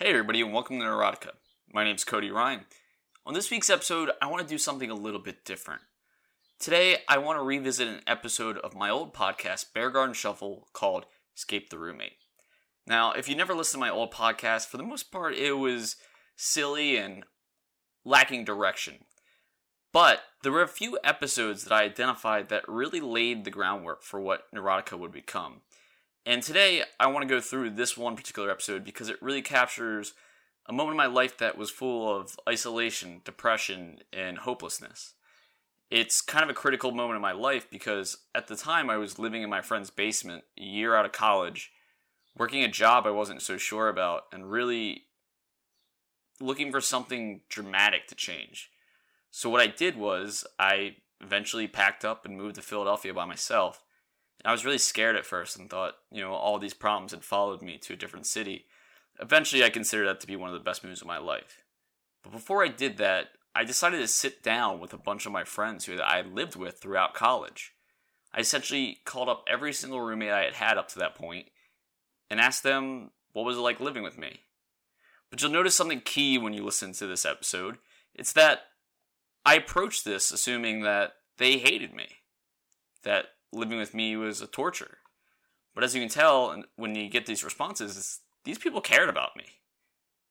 Hey, everybody, and welcome to Neurotica. My name's Cody Ryan. On this week's episode, I want to do something a little bit different. Today, I want to revisit an episode of my old podcast, Bear Garden Shuffle, called Escape the Roommate. Now, if you never listened to my old podcast, for the most part, it was silly and lacking direction. But there were a few episodes that I identified that really laid the groundwork for what Neurotica would become. And today, I want to go through this one particular episode because it really captures a moment in my life that was full of isolation, depression, and hopelessness. It's kind of a critical moment in my life because at the time I was living in my friend's basement, a year out of college, working a job I wasn't so sure about, and really looking for something dramatic to change. So, what I did was I eventually packed up and moved to Philadelphia by myself I was really scared at first and thought, you know, all these problems had followed me to a different city. Eventually, I considered that to be one of the best moves of my life. But before I did that, I decided to sit down with a bunch of my friends who I had lived with throughout college. I essentially called up every single roommate I had had up to that point and asked them what was it like living with me. But you'll notice something key when you listen to this episode. It's that I approached this assuming that they hated me, that living with me was a torture. But as you can tell, when you get these responses, these people cared about me.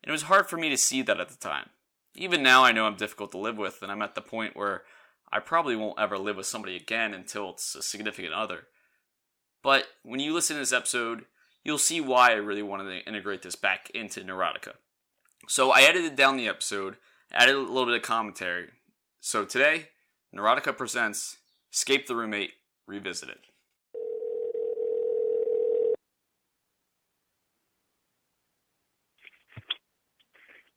And it was hard for me to see that at the time. Even now, I know I'm difficult to live with, and I'm at the point where I probably won't ever live with somebody again until it's a significant other. But when you listen to this episode, you'll see why I really wanted to integrate this back into Neurotica. So I edited down the episode, added a little bit of commentary. So today, Neurotica presents Escape the Roommate revisited.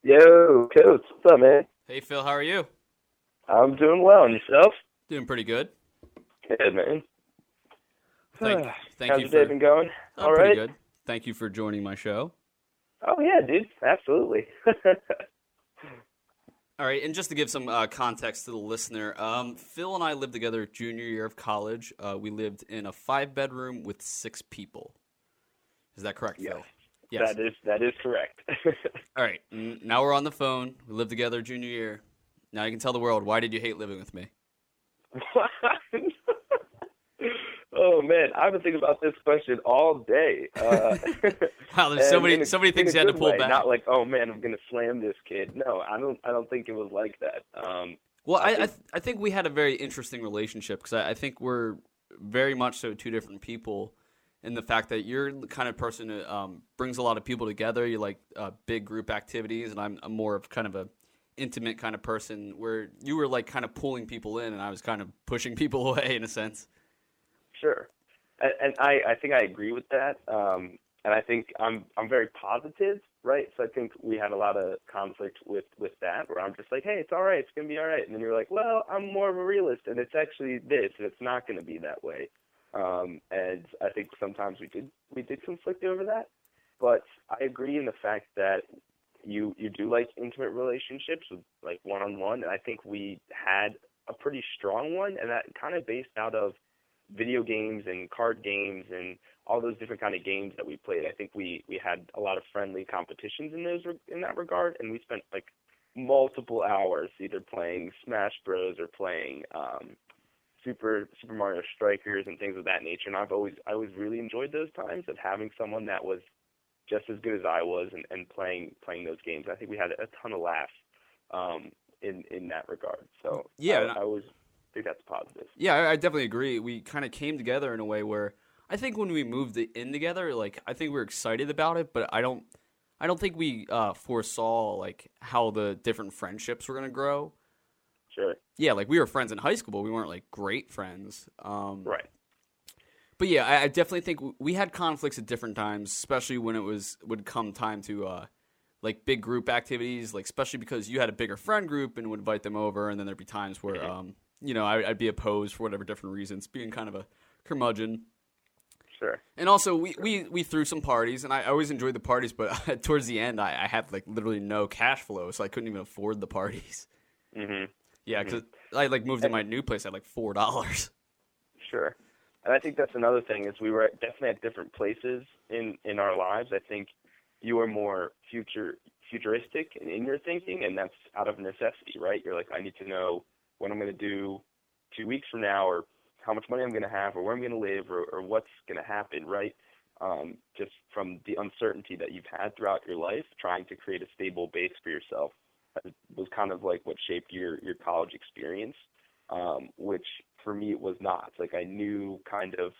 Yo, Coach, what's up, man? Hey, Phil, how are you? I'm doing well, and yourself? Doing pretty good. Good, man. Thank, thank How's you. the day been going? Oh, All pretty good. Thank you for joining my show. Oh yeah, dude, absolutely. All right, and just to give some uh, context to the listener, um, Phil and I lived together junior year of college. Uh, we lived in a five bedroom with six people. Is that correct, yes. Phil? Yes. That is that is correct. All right, now we're on the phone. We lived together junior year. Now you can tell the world why did you hate living with me? oh man, I've been thinking about this question all day. Uh, wow, there's so many a, so many things you had to pull way. back. Not like, oh man, I'm gonna slam this kid. No, I don't. I don't think it was like that. Um, well, I I, think, th- I, think we had a very interesting relationship because I, I think we're very much so two different people in the fact that you're the kind of person who um, brings a lot of people together. You like uh, big group activities, and I'm, I'm more of kind of a intimate kind of person where you were like kind of pulling people in, and I was kind of pushing people away in a sense. Sure, and, and I I think I agree with that. Um, and I think I'm I'm very positive, right? So I think we had a lot of conflict with with that, where I'm just like, hey, it's all right, it's gonna be all right, and then you're like, well, I'm more of a realist, and it's actually this, and it's not gonna be that way. Um, and I think sometimes we did we did conflict over that, but I agree in the fact that you you do like intimate relationships with like one on one, and I think we had a pretty strong one, and that kind of based out of video games and card games and all those different kind of games that we played. I think we we had a lot of friendly competitions in those in that regard, and we spent like multiple hours either playing Smash Bros or playing um, Super Super Mario Strikers and things of that nature. And I've always I always really enjoyed those times of having someone that was just as good as I was and, and playing playing those games. I think we had a ton of laughs um, in in that regard. So yeah, I, I was think that's positive. Yeah, I, I definitely agree. We kind of came together in a way where I think when we moved in together, like I think we were excited about it, but I don't, I don't think we uh, foresaw like how the different friendships were gonna grow. Sure. Yeah, like we were friends in high school, but we weren't like great friends. Um, right. But yeah, I, I, definitely think we had conflicts at different times, especially when it was would come time to uh, like big group activities, like especially because you had a bigger friend group and would invite them over, and then there'd be times where mm-hmm. um, you know I, would be opposed for whatever different reasons, being kind of a curmudgeon. Sure. And also, we, sure. we, we threw some parties, and I always enjoyed the parties, but towards the end, I, I, had like literally no cash flow, so I couldn't even afford the parties. Mm-hmm. Yeah, because mm-hmm. I like moved to my new place at like four dollars. Sure. And I think that's another thing is we were definitely at different places in in our lives. I think you are more future futuristic in, in your thinking, and that's out of necessity, right? You're like, I need to know what I'm going to do two weeks from now, or how much money I'm going to have, or where I'm going to live, or, or what's going to happen, right? Um, just from the uncertainty that you've had throughout your life, trying to create a stable base for yourself was kind of like what shaped your your college experience, um, which for me it was not. Like I knew kind of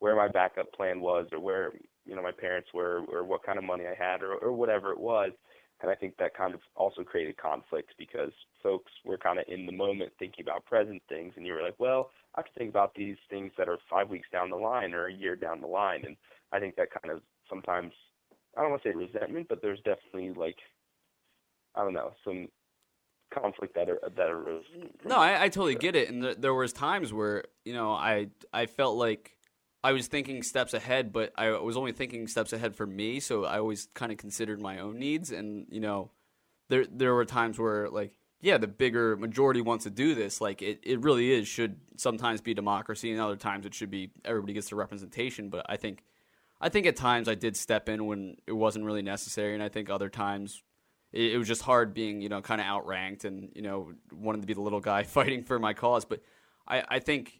where my backup plan was, or where you know my parents were, or what kind of money I had, or or whatever it was. And I think that kind of also created conflict because folks were kind of in the moment thinking about present things, and you were like, well, I have to think about these things that are five weeks down the line or a year down the line. And I think that kind of sometimes, I don't want to say resentment, but there's definitely like, I don't know, some conflict that are that arose. No, I, I totally get it, and th- there was times where you know I I felt like I was thinking steps ahead, but I was only thinking steps ahead for me, so I always kind of considered my own needs, and you know, there there were times where like yeah, the bigger majority wants to do this. Like it, it really is should sometimes be democracy, and other times it should be everybody gets the representation. But I think, I think at times I did step in when it wasn't really necessary, and I think other times it, it was just hard being you know kind of outranked and you know wanting to be the little guy fighting for my cause. But I, I think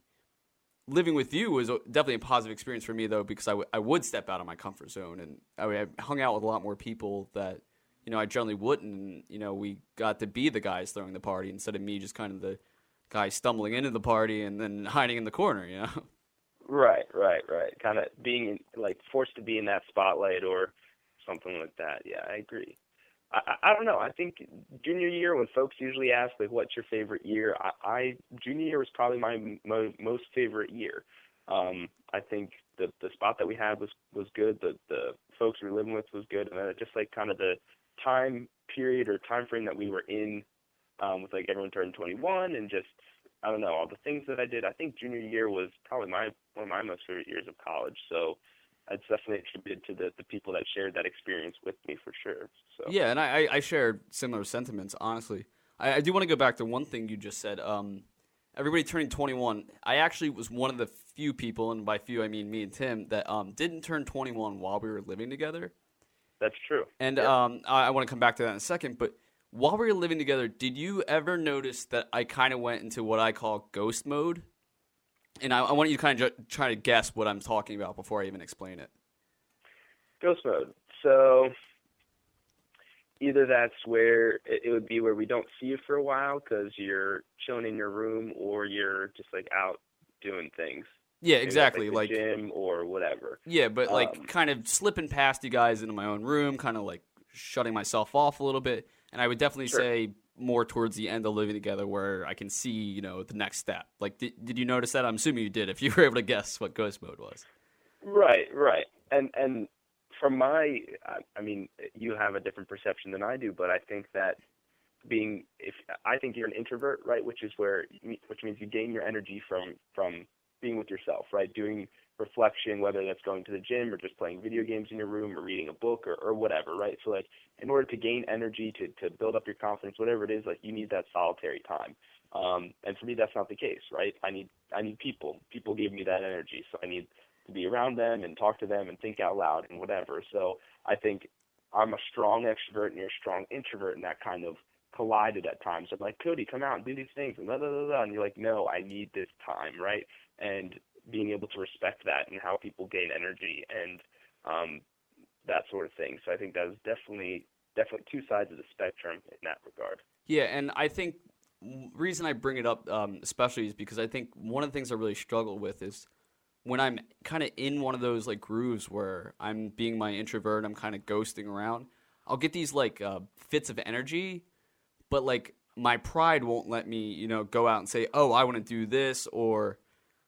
living with you was definitely a positive experience for me though because I, w- I would step out of my comfort zone and I, I hung out with a lot more people that you know I generally wouldn't. And, you know, we got to be the guys throwing the party instead of me just kind of the guy stumbling into the party and then hiding in the corner. You know. Right, right, right. Kind of being like forced to be in that spotlight or something like that. Yeah, I agree. I, I don't know. I think junior year when folks usually ask like, "What's your favorite year?" I, I junior year was probably my mo- most favorite year. Um, I think the the spot that we had was was good. The the folks we were living with was good, and then just like kind of the time period or time frame that we were in, um, with like everyone turned 21 and just I don't know all the things that I did. I think junior year was probably my one of my most favorite years of college. So it's definitely attributed to the, the people that shared that experience with me for sure. So yeah, and I I shared similar sentiments. Honestly, I, I do want to go back to one thing you just said. Um, everybody turning 21. I actually was one of the few people, and by few I mean me and Tim, that um didn't turn 21 while we were living together. That's true. And yeah. um, I, I want to come back to that in a second, but while we were living together, did you ever notice that I kind of went into what I call ghost mode? And I, I want you to kind of ju- try to guess what I'm talking about before I even explain it. Ghost mode. So either that's where it, would be where we don't see you for a while because you're chilling in your room, or you're just like out doing things. Yeah, exactly. Like, like gym or whatever. Yeah, but like um, kind of slipping past you guys into my own room, kind of like shutting myself off a little bit. And I would definitely sure. say more towards the end of living together where I can see, you know, the next step. Like, did, did you notice that? I'm assuming you did if you were able to guess what ghost mode was. Right, right. And, and from my, I mean, you have a different perception than I do, but I think that being, if I think you're an introvert, right, which is where, which means you gain your energy from, from being with yourself, right? Doing reflection, whether that's going to the gym or just playing video games in your room or reading a book or, or whatever, right? So like in order to gain energy, to, to build up your confidence, whatever it is, like you need that solitary time. Um, and for me, that's not the case, right? I need, I need people. People give me that energy. So I need to be around them and talk to them and think out loud and whatever. So I think I'm a strong extrovert and you're a strong introvert and that kind of collided at times. I'm like, Cody, come out and do these things and blah, blah, blah, blah. And you're like, no, I need this time, right? And being able to respect that and how people gain energy and um, that sort of thing. So I think that is definitely definitely two sides of the spectrum in that regard. Yeah, and I think reason I bring it up um, especially is because I think one of the things I really struggle with is when I'm kind of in one of those like grooves where I'm being my introvert, I'm kind of ghosting around. I'll get these like uh, fits of energy, but like my pride won't let me, you know, go out and say, "Oh, I want to do this," or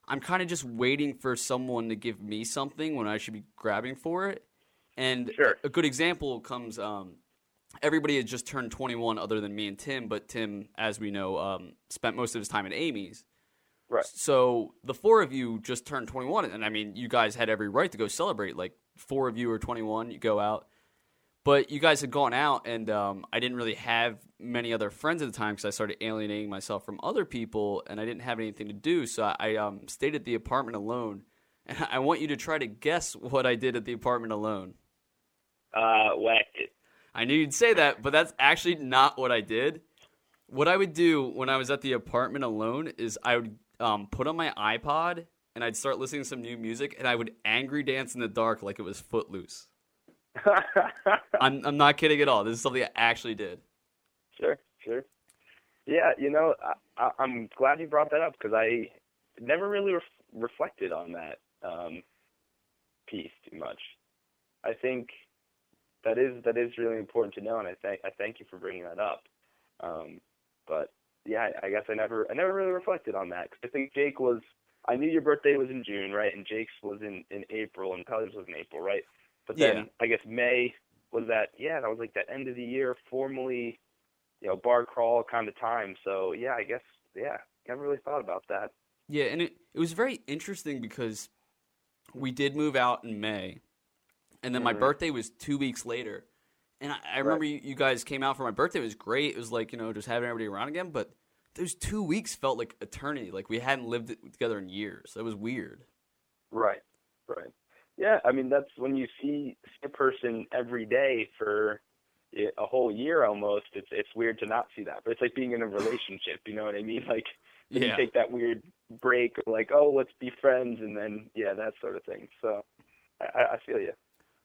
I'm kind of just waiting for someone to give me something when I should be grabbing for it. And sure. a good example comes. Um, everybody had just turned 21, other than me and Tim. But Tim, as we know, um, spent most of his time at Amy's. Right. So the four of you just turned 21, and I mean, you guys had every right to go celebrate. Like four of you are 21, you go out. But you guys had gone out, and um, I didn't really have many other friends at the time because I started alienating myself from other people, and I didn't have anything to do. So I, um, stayed at the apartment alone. And I want you to try to guess what I did at the apartment alone. uh, whacked it. I knew you'd say that, but that's actually not what I did. What I would do when I was at the apartment alone is I would um, put on my iPod and I'd start listening to some new music and I would angry dance in the dark like it was Footloose. I'm I'm not kidding at all. This is something I actually did. Sure, sure. Yeah, you know, I, I'm glad you brought that up because I never really ref- reflected on that um, piece too much. I think that is that is really important to know, and I thank I thank you for bringing that up. Um, but yeah, I, I guess I never I never really reflected on that because I think Jake was I knew your birthday was in June, right? And Jake's was in in April, and Tyler's was in April, right? But then Yeah. I guess May was that yeah that was like that end of the year formally you know bar crawl kind of time. So yeah, I guess yeah never really thought about that. Yeah, and it, it was very interesting because we did move out in May, and then my Mhm. birthday was two weeks later. And I, I remember you, you guys came out for my birthday. It was great. It was like, you know, just having everybody around again. But those two weeks felt like eternity. Like we hadn't lived together in years. It was weird. Right, right. Yeah, I mean that's when you see see a person every day for a whole year almost. It's it's weird to not see that, but it's like being in a relationship. You know what I mean? Like when you take that weird break, like oh let's be friends, and then yeah that sort of thing. So I, I I feel you.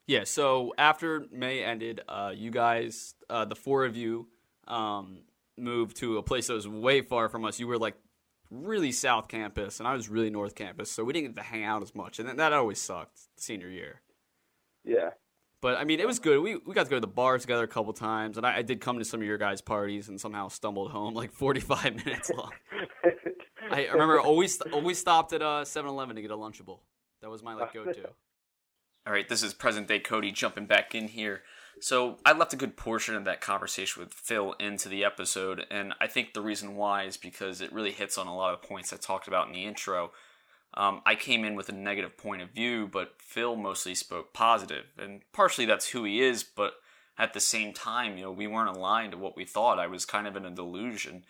Yeah, so after May ended, uh, you guys, uh, the four of you, um, moved to a place that was way far from us. You were like really South Campus, and I was really North Campus, so we didn't get to hang out as much, and that, that always sucked senior year. Yeah. But I mean, it was good. We we got to go to the bar together a couple times, and I, I did come to some of your guys' parties, and somehow stumbled home like forty five minutes long. I remember always always stopped at uh 7-Eleven to get a Lunchable. That was my like go to. All right, this is present day Cody jumping back in here. So I left a good portion of that conversation with Phil into the episode, and I think the reason why is because it really hits on a lot of points I talked about in the intro. Um, I came in with a negative point of view, but Phil mostly spoke positive, and partially that's who he is. But at the same time, you know, we weren't aligned to what we thought. I was kind of in a delusion.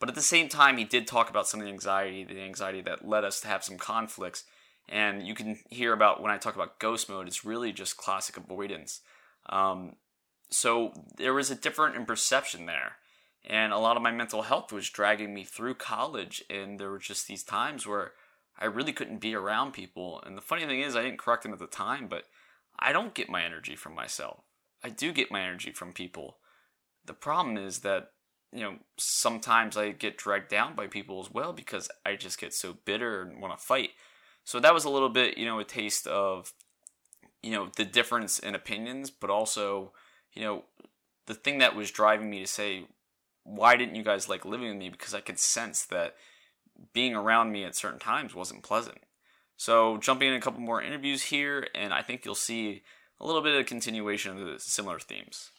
But at the same time, he did talk about some of the anxiety, the anxiety that led us to have some conflicts. And you can hear about when I talk about ghost mode, it's really just classic avoidance. Um, so there was a different in perception there. And a lot of my mental health was dragging me through college. And there were just these times where I really couldn't be around people. And the funny thing is, I didn't correct them at the time, but I don't get my energy from myself. I do get my energy from people. The problem is that you know, sometimes I get dragged down by people as well because I just get so bitter and want to fight. So that was a little bit, you know, a taste of, you know, the difference in opinions, but also, you know, the thing that was driving me to say, why didn't you guys like living with me? Because I could sense that being around me at certain times wasn't pleasant. So jumping in a couple more interviews here, and I think you'll see a little bit of continuation of the similar themes.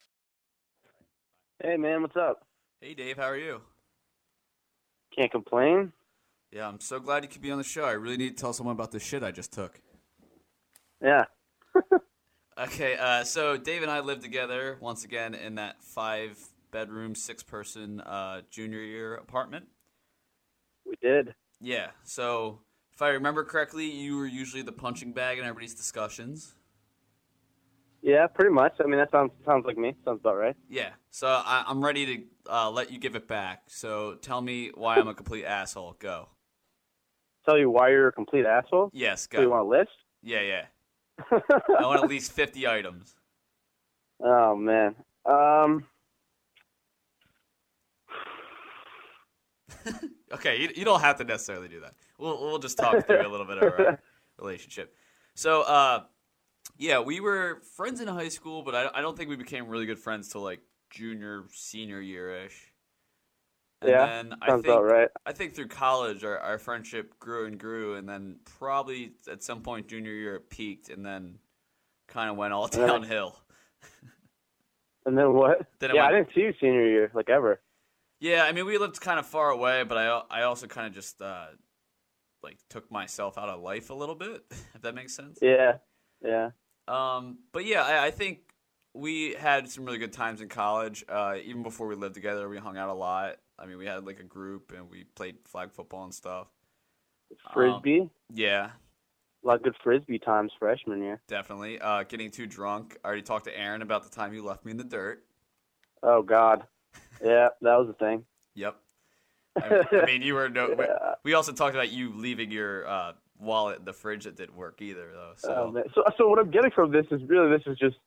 Hey man, what's up? Hey Dave, how are you? Can't complain. Yeah, I'm so glad you could be on the show. I really need to tell someone about the shit I just took. Yeah. Okay, uh, so Dave and I lived together once again in that five bedroom, six person uh, junior year apartment. We did. Yeah, so if I remember correctly, you were usually the punching bag in everybody's discussions. Yeah, pretty much. I mean that sounds sounds like me. Sounds about right. Yeah, so I, I'm ready to uh, let you give it back. So tell me why I'm a complete asshole. Go. Tell you why you're a complete asshole. Yes, Go. So you want a list? Yeah, yeah. I want at least 50 items. oh man. Um. Okay, you, you don't have to necessarily do that. We'll we'll just talk through a little bit of our relationship. So, uh, yeah, we were friends in high school, but I, I don't think we became really good friends till like junior, senior year ish. And Yeah, then I Sounds think about right. I think through college our, our friendship grew and grew, and then probably at some point junior year it peaked, and then kind of went all then- downhill. And then what? Then yeah, went- I didn't see you senior year like ever. Yeah, I mean, we lived kind of far away, but I I also kind of just uh, like took myself out of life a little bit, if that makes sense. Yeah. Yeah. Um, but yeah, I, I think we had some really good times in college. Uh, even before we lived together, we hung out a lot. I mean, we had like a group and we played flag football and stuff. Frisbee. Yeah, a lot of good frisbee times freshman year. Definitely. Uh, getting too drunk. I already talked to Aaron about the time you left me in the dirt. Oh God, yeah, that was the thing. Yep. I, I mean, you were no. we- Yeah. We also talked about you leaving your uh, wallet in the fridge that didn't work either, though. So Oh, so, so what I'm getting from this is really this is just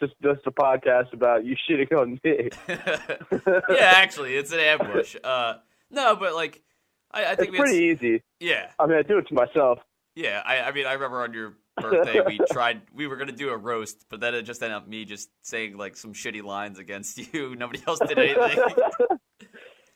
just just a podcast about you should shitting on me. yeah, actually, it's an ambush. Uh, no, but like, I, I it's think had pretty easy. Yeah, I mean, I do it to myself. yeah. I, I mean, I remember on your birthday we tried. We were gonna do a roast, but then it just ended up me just saying like some shitty lines against you. Nobody else did anything.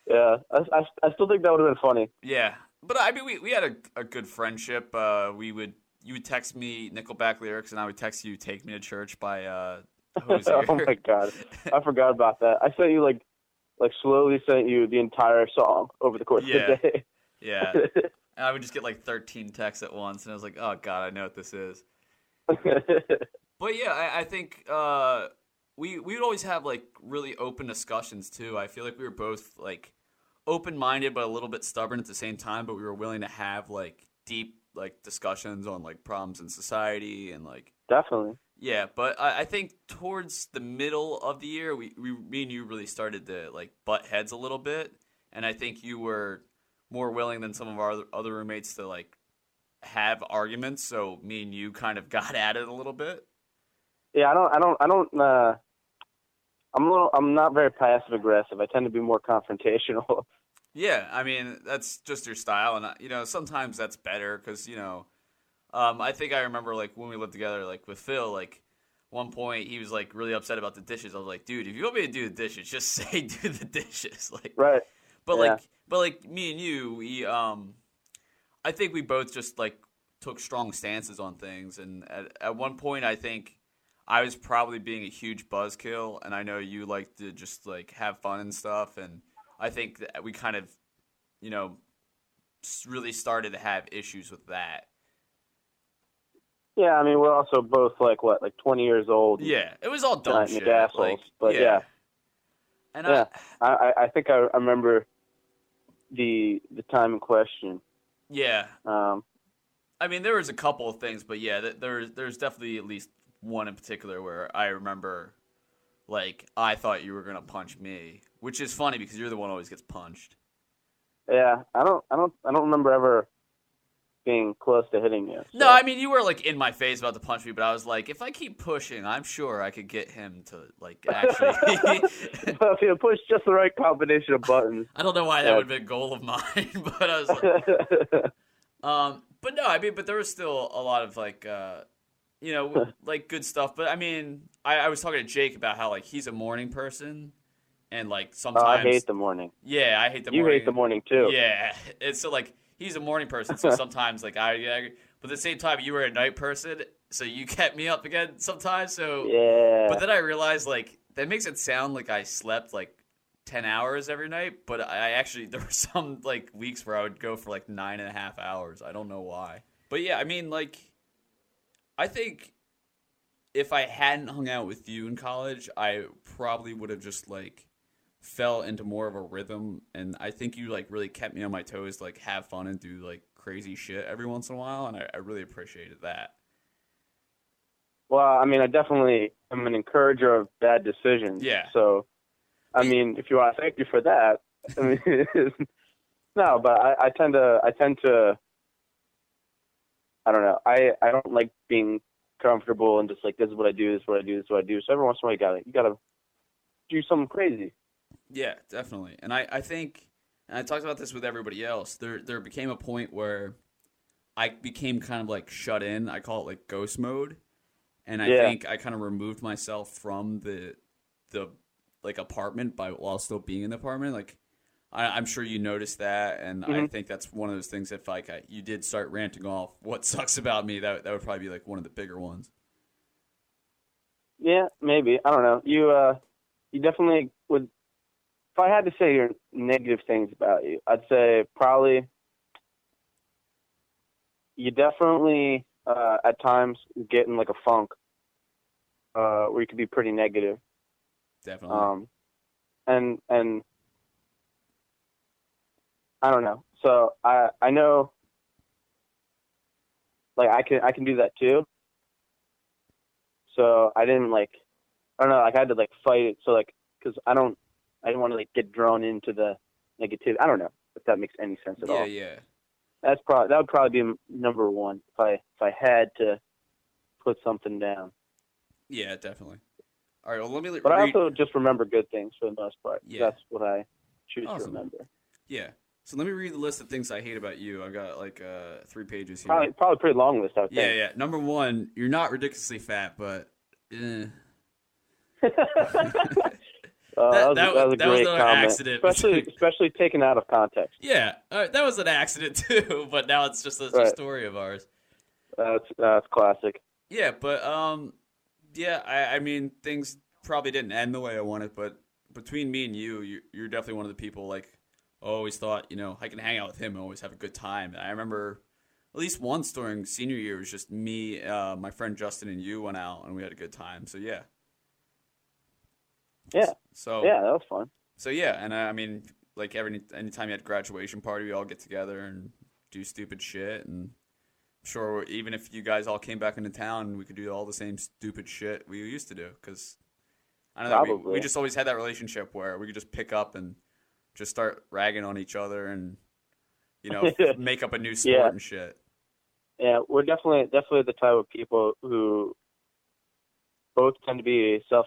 yeah, I, I, I still think that would have been funny. yeah, but I mean, we, we had a, a good friendship. Uh, we would you would text me Nickelback lyrics, and I would text you "Take Me to Church" by uh, oh my god, I forgot about that. I sent you like like slowly sent you the entire song over the course Yeah. of the day. yeah, and I would just get like 13 texts at once, and I was like, oh god, I know what this is. But yeah, I, I think uh, we we would always have like really open discussions too. I feel like we were both like open minded but a little bit stubborn at the same time. But we were willing to have like deep like discussions on like problems in society and like Definitely. yeah. But I, I think towards the middle of the year, we, we me and you really started to like butt heads a little bit, and I think you were more willing than some of our other- other roommates to like have arguments. So me and you kind of got at it a little bit. Yeah, I don't, I don't, I don't. Uh, I'm a little, I'm not very passive aggressive. I tend to be more confrontational. Yeah, I mean that's just your style, and uh, you know sometimes that's better because you know, um, I think I remember like when we lived together, like with Phil, like one point he was like really upset about the dishes. I was like, dude, if you want me to do the dishes, just say do the dishes, like. right. But Yeah. like, but like me and you, we um, I think we both just like took strong stances on things, and at, at one point I think I was probably being a huge buzzkill, and I know you like to just like have fun and stuff, and I think that we kind of, you know, really started to have issues with that. Yeah, I mean, we're also both like what, like 20 years old. Yeah, it was all dumb shit. McAssholes, Like, but yeah. and Yeah. I, I, I- think I, I remember the the time in question. yeah, Um, I mean, there was a couple of things, but yeah, there's there's definitely at least one in particular where I remember, like, I thought you were gonna punch me, which is funny because you're the one who always gets punched. yeah, I don't, I don't, I don't remember ever being close to hitting you. No, I mean you were like in my face about to punch me, but I was like, if I keep pushing, I'm sure I could get him to like actually. Well, if you push just the right combination of buttons. I don't know why that Yeah. would have been a goal of mine, but I was like, Um, but no, I mean, but there was still a lot of like, uh, you know, like good stuff. But I mean, I, I was talking to Jake about how like he's a morning person, and like oh, sometimes, I hate the morning. yeah, I hate the you morning. You hate the morning too. Yeah, and so like he's a morning person, so sometimes like I, yeah, but at the same time you were a night person, so you kept me up again sometimes. So, Yeah. but then I realized like that makes it sound like I slept like. 10 hours every night but i actually there were some like weeks where i would go for like nine and a half hours i don't know why but yeah i mean like i think if i hadn't hung out with you in college i probably would have just like fell into more of a rhythm and i think you like really kept me on my toes to like have fun and do like crazy shit every once in a while and i, I really appreciated that Well, I mean, I definitely am an encourager of bad decisions. Yeah. So, I mean, if you want to thank you for that, I mean, no, but I, I tend to, I tend to, I don't know. I, I don't like being comfortable and just like this is what I do, this is what I do, this is what I do. So every once in a while, you gotta, you gotta do something crazy. Yeah, definitely. And I, I think, and I talked about this with everybody else, there, there became a point where I became kind of like shut in. I call it like ghost mode. And I Yeah. think I kind of removed myself from the, the like apartment by while still being in the apartment. Like, I, I'm sure you noticed that, and I Mhm. think that's one of those things. If like I, you did start ranting off what sucks about me, that that would probably be like one of the bigger ones. Yeah, maybe. I don't know. You, uh, you definitely would. If I had to say your negative things about you, I'd say probably you definitely uh, at times get in like a funk uh, where you could be pretty negative. Definitely. Um, and and I don't know. So I I know like I can I can do that too. So I didn't like I don't know like I had to like fight it so like because I don't I didn't want to like get drawn into the negativity. I don't know if that makes any sense at yeah, all. yeah. Yeah. That's probably that would probably be number one if I if I had to put something down. Yeah, definitely. All right, well, let me But I also just remember good things for the most part. Yeah. That's what I choose to remember. Yeah. So let me read the list of things I hate about you. I've got like uh, three pages here. Probably probably pretty long list. I would Yeah, think. yeah. Number one, you're not ridiculously fat, but eh. Uh, That- that, was, that that was a was- that was great comment, accident. especially especially taken out of context. yeah, uh, that was an accident too. But now it's just a, it's a story of ours. That's that's classic. Yeah, but um, yeah, I, I mean things probably didn't end the way I wanted, but between me and you, you're, you're definitely one of the people like I always thought, you know, I can hang out with him and always have a good time. I remember at least once during senior year it was just me, uh, my friend Justin, and you went out and we had a good time. So yeah, Yeah, so yeah, that was fun. so yeah, and uh, I mean, like every anytime you had graduation party, we all get together and do stupid shit. And I'm sure even if you guys all came back into town, we could do all the same stupid shit we used to do. Because I don't know, we, we just always had that relationship where we could just pick up and just start ragging on each other and you know make up a new sport Yeah. and shit. Yeah, we're definitely definitely the type of people who both tend to be self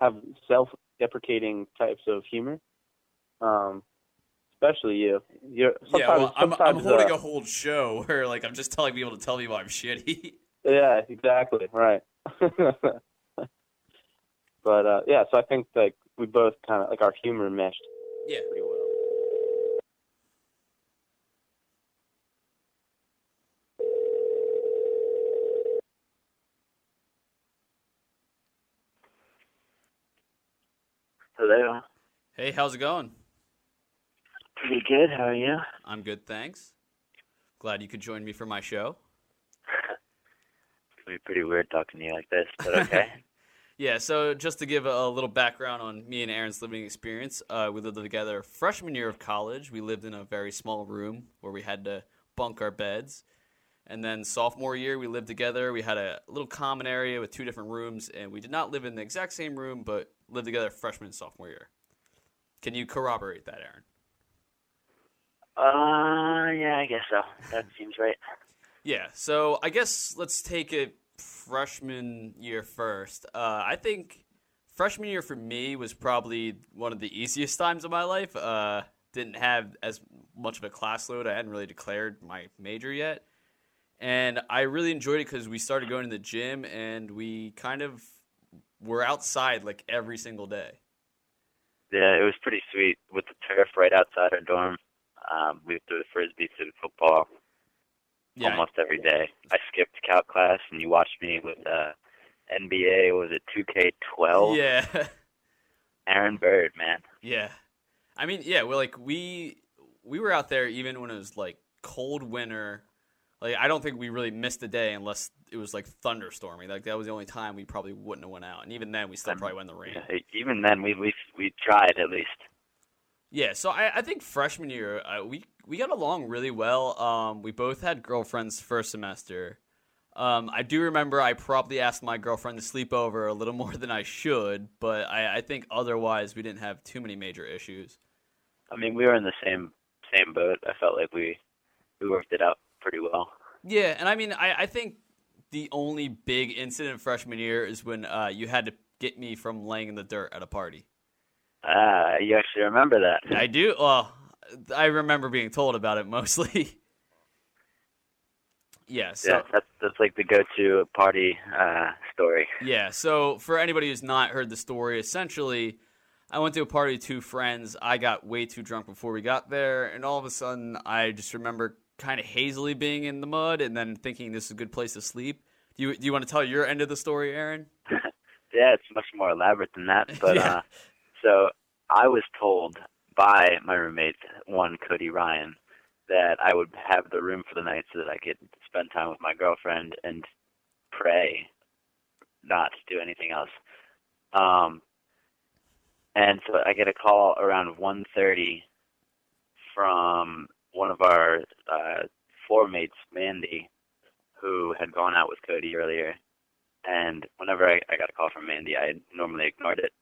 have self deprecating types of humor. Um, especially you. You're sometimes, yeah, well, I'm, I'm holding uh, a whole show where like I'm just telling people to tell me why I'm shitty. Yeah, exactly. Right. but uh yeah, so I think like we both kind of like our humor meshed yeah. pretty well. Hello. Hey, how's it going? Pretty good. How are you? I'm good, thanks. Glad you could join me for my show. It's gonna be pretty weird talking to you like this, but okay. Yeah, so just to give a, a little background on me and Aaron's living experience, uh, we lived together freshman year of college. We lived in a very small room where we had to bunk our beds. And then sophomore year, we lived together. We had a little common area with two different rooms, and we did not live in the exact same room, but lived together freshman and sophomore year. Can you corroborate that, Aaron? uh, yeah, I guess so. That seems right. Yeah, so I guess let's take it freshman year first. Uh, I think freshman year for me was probably one of the easiest times of my life. Uh, didn't have as much of a class load. I hadn't really declared my major yet. And I really enjoyed it because we started going to the gym and we kind of were outside like every single day. Yeah, it was pretty sweet with the turf right outside our dorm. Um, we threw the frisbee to the football Yeah, almost every day. I skipped calc class, and you watched me with uh, NBA. Was it 2K12? yeah. Aaron Bird, man. Yeah, I mean, yeah, we're like we we were out there even when it was like cold winter. Like I don't think we really missed a day unless it was like thunderstorming. Like that was the only time we probably wouldn't have went out, and even then we still Um, probably went in the rain. Yeah, even then, we we we tried at least. Yeah, so I, I think freshman year uh, we we got along really well. Um, we both had girlfriends first semester. Um, I do remember I probably asked my girlfriend to sleep over a little more than I should, but I, I think otherwise we didn't have too many major issues. I mean, we were in the same same boat. I felt like we we worked it out pretty well. Yeah, and I mean, I, I think the only big incident freshman year is when uh, you had to get me from laying in the dirt at a party. Ah, you actually remember that? I do. Well, I remember being told about it mostly. yeah. So yeah, that's that's like the go-to party uh, story. Yeah, so for anybody who's not heard the story, essentially, I went to a party with two friends. I got way too drunk before we got there, and all of a sudden, I just remember kind of hazily being in the mud and then thinking this is a good place to sleep. Do you, do you want to tell your end of the story, Aaron? Yeah, it's much more elaborate than that. But Yeah. uh, so I was told by my roommate, one Cody Ryan, that I would have the room for the night so that I could spend time with my girlfriend and pray, not do anything else. Um, and so I get a call around 1:30 from one of our uh, floor mates, Mandy, who had gone out with Cody earlier, and whenever I, I got a call from Mandy, I normally ignored it.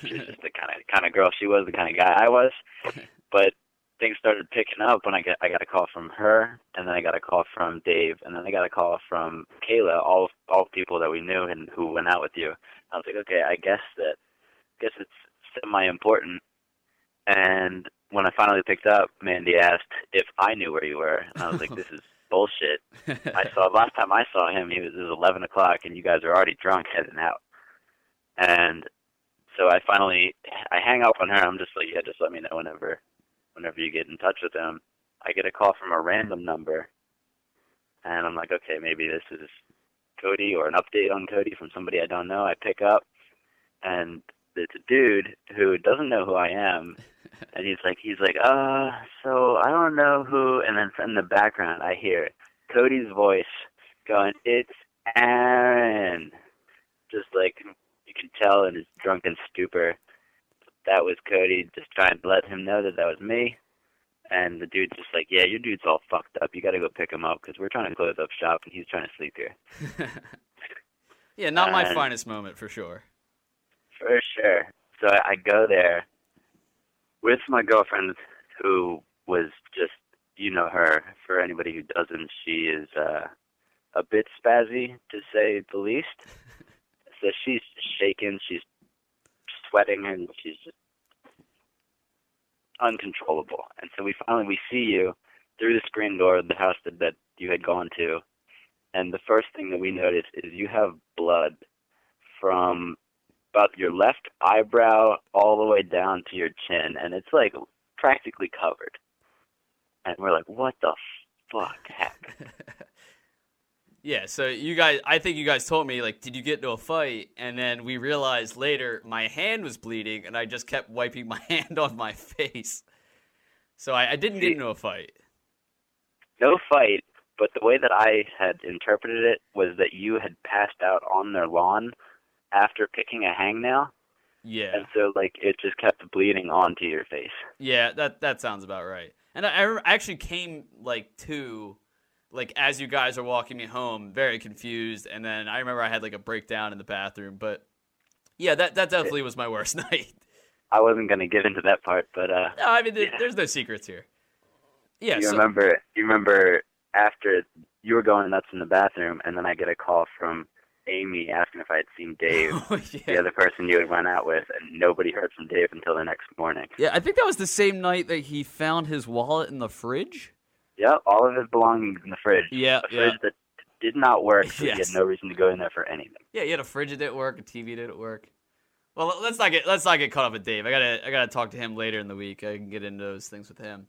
She's just the kind of kind of girl she was, the kind of guy I was. But things started picking up when I got I got a call from her, and then I got a call from Dave, and then I got a call from Kayla, all all people that we knew and who went out with you. I was like, okay, I guess that, I guess it's semi important. And when I finally picked up, Mandy asked if I knew where you were, and I was like, this is bullshit. I saw last time I saw him, he was it was eleven o'clock, and you guys were already drunk heading out. And so I finally I hang up on her. I'm just like, yeah, just let me know whenever whenever you get in touch with him. I get a call from a random number, and I'm like, okay, maybe this is Cody or an update on Cody from somebody I don't know. I pick up, and it's a dude who doesn't know who I am, and he's like, he's like, uh, so I don't know who. And then in the background, I hear Cody's voice going, "It's Aaron," just like you can tell in his drunken stupor. That was Cody just trying to let him know that that was me. And the dude's just like, yeah, your dude's all fucked up. You got to go pick him up because we're trying to close up shop and he's trying to sleep here. yeah, not my And- finest moment for sure. For sure. So I, go there with my girlfriend, who was just, you know her. For anybody who doesn't, she is uh, a bit spazzy, to say the least. So she's shaking, she's sweating, and she's just uncontrollable. And so we finally we see you through the screen door of the house that, that you had gone to, and the first thing that we notice is you have blood from about your left eyebrow all the way down to your chin, and it's like practically covered. And we're like, what the fuck happened? Yeah, so you guys, I think you guys told me, like, did you get into a fight? And then we realized later my hand was bleeding and I just kept wiping my hand on my face. So I, I didn't get into a fight. no fight, but the way that I had interpreted it was that you had passed out on their lawn after picking a hangnail, Yeah. and so like it just kept bleeding onto your face. Yeah, that that sounds about right. And I, I actually came like to like as you guys are walking me home, very confused, and then I remember I had like a breakdown in the bathroom. But yeah, that that definitely was my worst night. I wasn't gonna get into that part, but uh, No, I mean Yeah. there's no secrets here. Yeah, you so, remember you remember after you were going nuts in the bathroom, and then I get a call from Amy asking if I had seen Dave. Oh, the other person you had went out with, and nobody heard from Dave until the next morning. yeah, I think that was the same night that he found his wallet in the fridge. Yeah, all of his belongings in the fridge. Yeah, a yeah. fridge that did not work, so he had no reason to go in there for anything. Yeah, you had a fridge that didn't work, a TV didn't work. Well, let's not get let's not get caught up with Dave. I gotta I gotta talk to him later in the week. I can get into those things with him.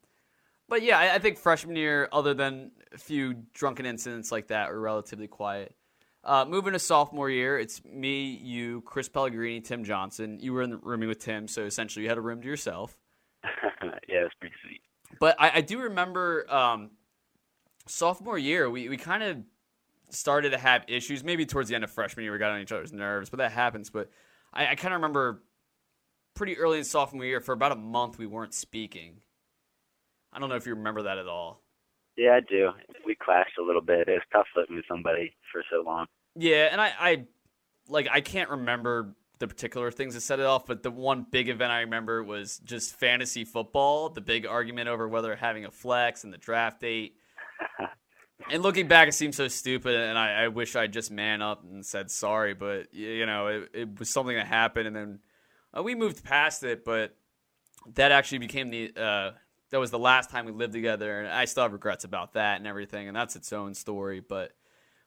But yeah, I, I think freshman year, other than a few drunken incidents like that, were relatively quiet. Uh, moving to sophomore year, it's me, you, Chris Pellegrini, Tim Johnson. You were in the rooming with Tim, so essentially you had a room to yourself. yeah, it was pretty sweet. But I, I do remember um, sophomore year, we, we kind of started to have issues. Maybe towards the end of freshman year, we got on each other's nerves, but that happens. But I, I kind of remember pretty early in sophomore year, for about a month, we weren't speaking. I don't know if you remember that at all. Yeah, I do. We clashed a little bit. It was tough living with somebody for so long. Yeah, and I, I like I can't remember the particular things that set it off, but the one big event I remember was just fantasy football, the big argument over whether having a flex and the draft date. and looking back, it seems so stupid, and I, I wish I'd just man up and said sorry, but you know, it, it was something that happened, and then uh, we moved past it, but that actually became the uh, that was the last time we lived together, and I still have regrets about that and everything, and that's its own story, but.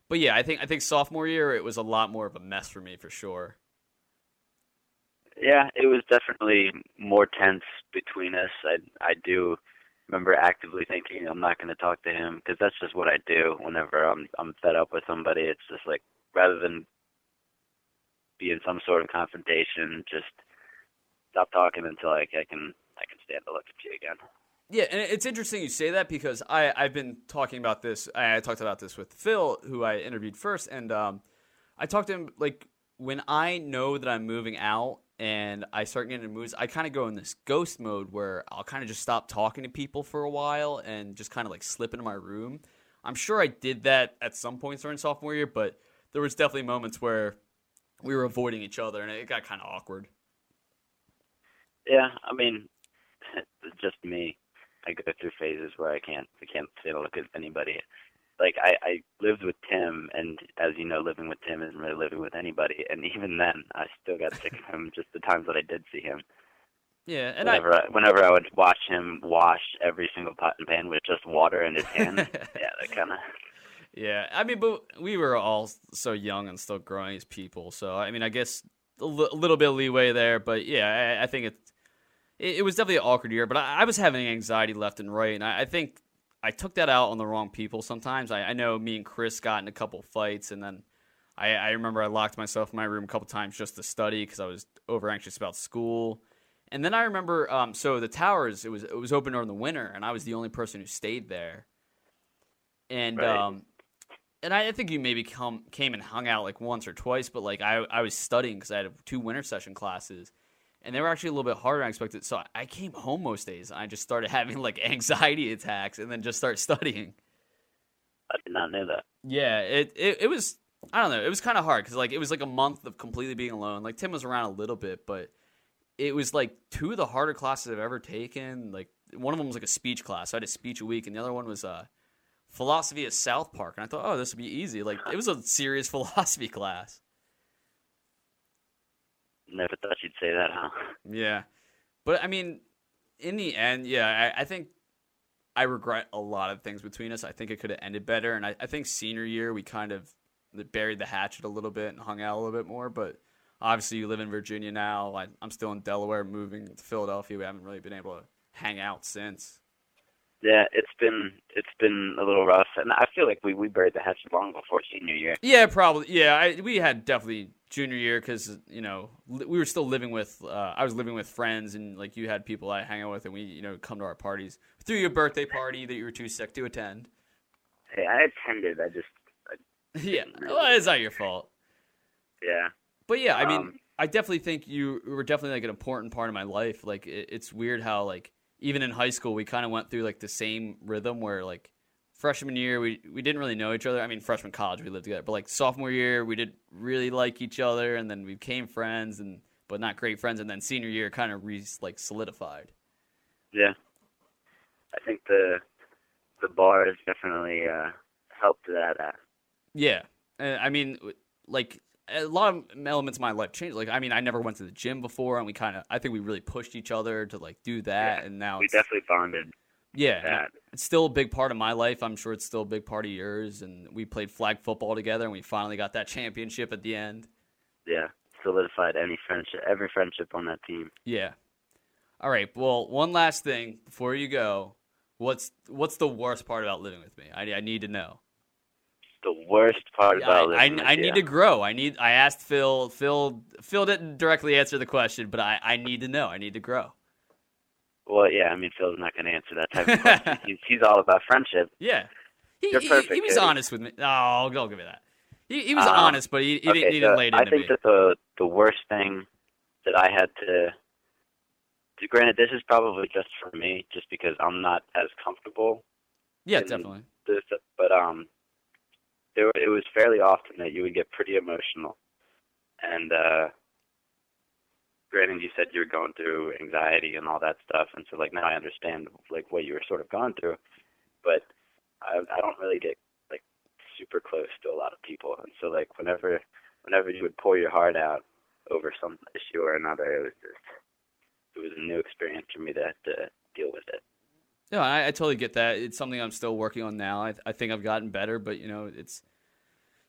But yeah, I think I think sophomore year it was a lot more of a mess for me for sure. Yeah, it was definitely more tense between us. I I do remember actively thinking I'm not going to talk to him because that's just what I do whenever I'm I'm fed up with somebody. It's just like rather than be in some sort of confrontation, just stop talking until I, I can I can stand to look at you again. Yeah, and it's interesting you say that because I I've been talking about this. I, I talked about this with Phil, who I interviewed first, and um, I talked to him like when I know that I'm moving out and I start getting into I kind of go in this ghost mode where I'll kind of just stop talking to people for a while and just kind of like slip into my room. I'm sure I did that at some points during sophomore year, but there was definitely moments where we were avoiding each other and it got kind of awkward. Yeah, I mean, just me. I go through phases where I can't I can't say to look at anybody. Like I I lived with Tim, and as you know, living with Tim isn't really living with anybody. And even then, I still got sick of him. Just the times that I did see him. Yeah, and whenever I, whenever I would watch him wash every single pot and pan with just water in his hand, yeah, that kind of. Yeah, I mean, but we were all so young and still growing as people. So I mean, I guess a l- little bit of leeway there, but yeah, I, I think it, it, it was definitely an awkward year. But I, I was having anxiety left and right, and I, I, think I took that out on the wrong people. Sometimes I, I know me and Chris got in a couple fights, and then I, I remember I locked myself in my room a couple times just to study because I was over anxious about school. And then I remember, um, so the towers it was it was open during the winter, and I was the only person who stayed there. And right. um, and I think you maybe come came and hung out like once or twice, but like I I was studying because I had two winter session classes, and they were actually a little bit harder than I expected. So I came home most days, and I just started having like anxiety attacks, and then just start studying. I did not know that. Yeah, it it, it was I don't know, it was kind of hard because like it was like a month of completely being alone. Like Tim was around a little bit, but it was like two of the harder classes I've ever taken. Like one of them was like a speech class. So I had a speech a week, and the other one was uh, philosophy at South Park. And I thought, oh, this would be easy. Like it was a serious philosophy class. Never thought you'd say that, huh? Yeah, but I mean, in the end, yeah, I, I think I regret a lot of things between us. I think it could have ended better, and I, I think senior year we kind of buried the hatchet a little bit and hung out a little bit more, but obviously you live in Virginia now. I, am still in Delaware, moving to Philadelphia. We haven't really been able to hang out since. Yeah, it's been it's been a little rough, and I feel like we, we buried the hatchet long before senior year. Yeah, probably. Yeah, I, we had definitely junior year because you know we were still living with. Uh, I was living with friends, and like you had people I hang out with, and we you know come to our parties. Through your birthday party that you were too sick to attend. Hey, I attended. I just. I yeah, well, it's not your fault. Yeah. But yeah, I mean, um, I definitely think you were definitely like an important part of my life. Like, it, it's weird how like even in high school we kind of went through like the same rhythm where like freshman year we we didn't really know each other. I mean, freshman college we lived together, but like sophomore year we did really like each other, and then we became friends, and but not great friends, and then senior year kind of re like solidified. Yeah, I think the the bar has definitely uh, helped that. Uh... Yeah, I mean, like a lot of elements of my life changed. Like, I mean, I never went to the gym before, and we kind of, I think we really pushed each other to like do that, yeah, and now we definitely bonded. Yeah, it's still a big part of my life. I'm sure it's still a big part of yours. And we played flag football together, and we finally got that championship at the end. Yeah, solidified any friendship, every friendship on that team. Yeah. All right. Well, one last thing before you go. What's what's the worst part about living with me? I, I need to know the worst part about I, I, I need to grow. I need. I asked Phil. Phil. Phil didn't directly answer the question, but I, I need to know. I need to grow. Well, yeah. I mean, Phil's not going to answer that type of question. he's, he's all about friendship. Yeah. He, You're perfect. He, he was honest with me. Oh, I'll give me that. He, he was um, honest, but he, he okay, didn't, he so didn't lay it I think me. that the the worst thing that I had to, to granted, this is probably just for me, just because I'm not as comfortable. Yeah, definitely. This, but um, there it was fairly often that you would get pretty emotional, and uh, granted, you said you were going through anxiety and all that stuff, and so like now I understand like what you were sort of going through, but I I don't really get like super close to a lot of people, and so like whenever whenever you would pour your heart out over some issue or another, it was just it was a new experience for me to have to deal with it. No, I, I totally get that. It's something I'm still working on now. I, I think I've gotten better, but you know, it's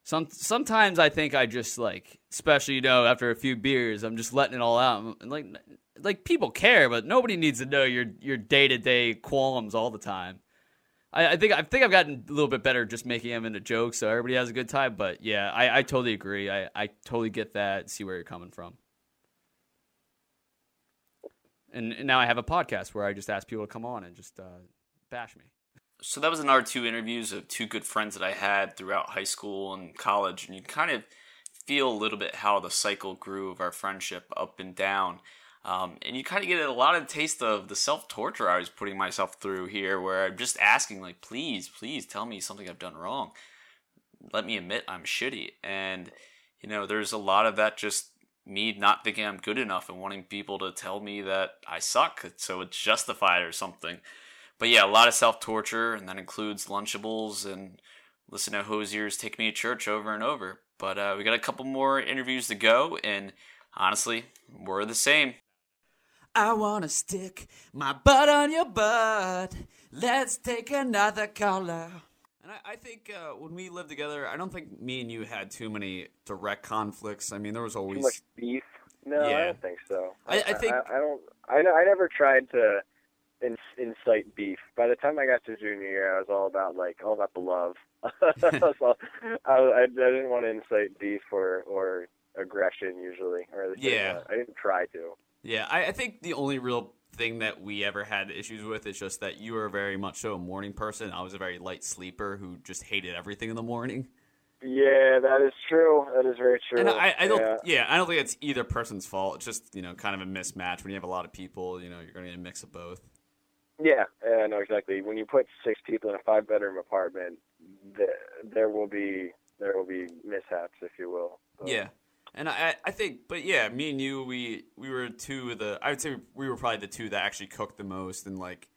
some sometimes I think I just like, especially you know, after a few beers, I'm just letting it all out. And like, like people care, but nobody needs to know your your day to day qualms all the time. I, I, think I think I've gotten a little bit better just making them into jokes, so everybody has a good time. But yeah, I, I totally agree. I, I totally get that. See where you're coming from. And, and now I have a podcast where I just ask people to come on and just uh, bash me. So that was another two interviews of two good friends that I had throughout high school and college, and you kind of feel a little bit how the cycle grew of our friendship up and down. Um, and you kind of get a lot of taste of the self torture I was putting myself through here, where I'm just asking, like, please, please tell me something I've done wrong. Let me admit I'm shitty. And, you know, there's a lot of that just me not thinking I'm good enough and wanting people to tell me that I suck, so it's justified or something. But yeah, a lot of self torture, and that includes Lunchables and listen to Hozier's Take Me to Church over and over. But uh, we got a couple more interviews to go, and honestly, we're the same. I wanna stick my butt on your butt. Let's take another color. And I, I think uh, when we lived together, I don't think me and you had too many direct conflicts. I mean, there was Too always much beef? No, Yeah. I don't think so. I- I think- I, don't. I, I never tried to in, incite beef. By the time I got to junior year, I was all about like all about the love. so I, I, didn't want to incite beef or or aggression usually, or at least I didn't Yeah. I didn't try to. Yeah, I, I think the only real thing that we ever had issues with is just that you were very much so a morning person. I was a very light sleeper who just hated everything in the morning. Yeah, that is true. That is very true. And I, I don't, Yeah. yeah. I don't think it's either person's fault. It's just you know kind of a mismatch when you have a lot of people. You know, you're going to get a mix of both. Yeah, yeah, know exactly. When you put six people in a five-bedroom apartment, there, there will be there will be mishaps, if you will. Yeah, and I, I think, but yeah, me and you, we we were two of the. I would say we were probably the two that actually cooked the most, and like,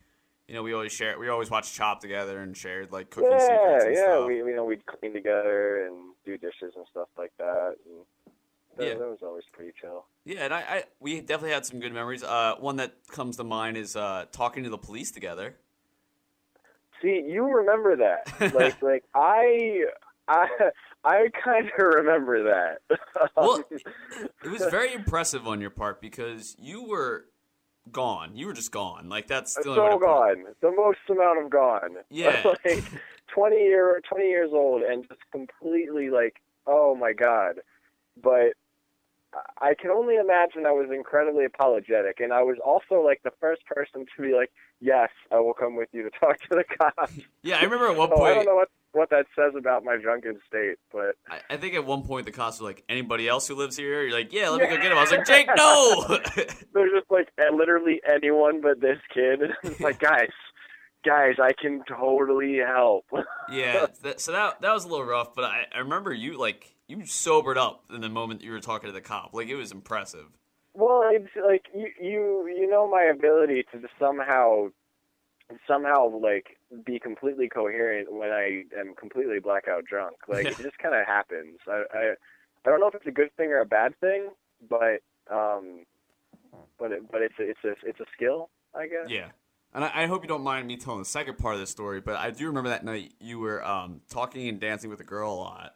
you know, we always share. We always watched Chop together and shared like cooking Yeah, secrets and yeah. stuff. We you know we'd clean together and do dishes and stuff like that. And that, Yeah. that was always pretty chill. Yeah, and I, I we definitely had some good memories. Uh, one that comes to mind is uh, talking to the police together. See, you remember that? like, like I, I, I kind of remember that. Well, It was very impressive on your part because you were gone. You were just gone. Like that's the only way to so put gone. The most amount of gone. Yeah. like twenty year, twenty years old, and just completely like, oh my god. But I can only imagine I was incredibly apologetic, and I was also like the first person to be like, "Yes, I will come with you to talk to the cops." Yeah, I remember at one So I don't know what what that says about my drunken state, but I, I think at one point the cops were like, "Anybody else who lives here?" You're like, "Yeah, let me go get him." I was like, "Jake, no!" They're just like literally anyone but this kid. It's like, guys, guys, I can totally help. yeah, that, so that that was a little rough, but I, I remember you like you sobered up in the moment you were talking to the cop. Like it was impressive. Well, it's like you you you know my ability to somehow somehow like be completely coherent when I am completely blackout drunk. Like it just kind of happens. I, I I don't know if it's a good thing or a bad thing, but um, but it, but it's a, it's a it's a skill, I guess. Yeah. And I, I hope you don't mind me telling the second part of the story, but I do remember that night you were um, talking and dancing with a girl a lot.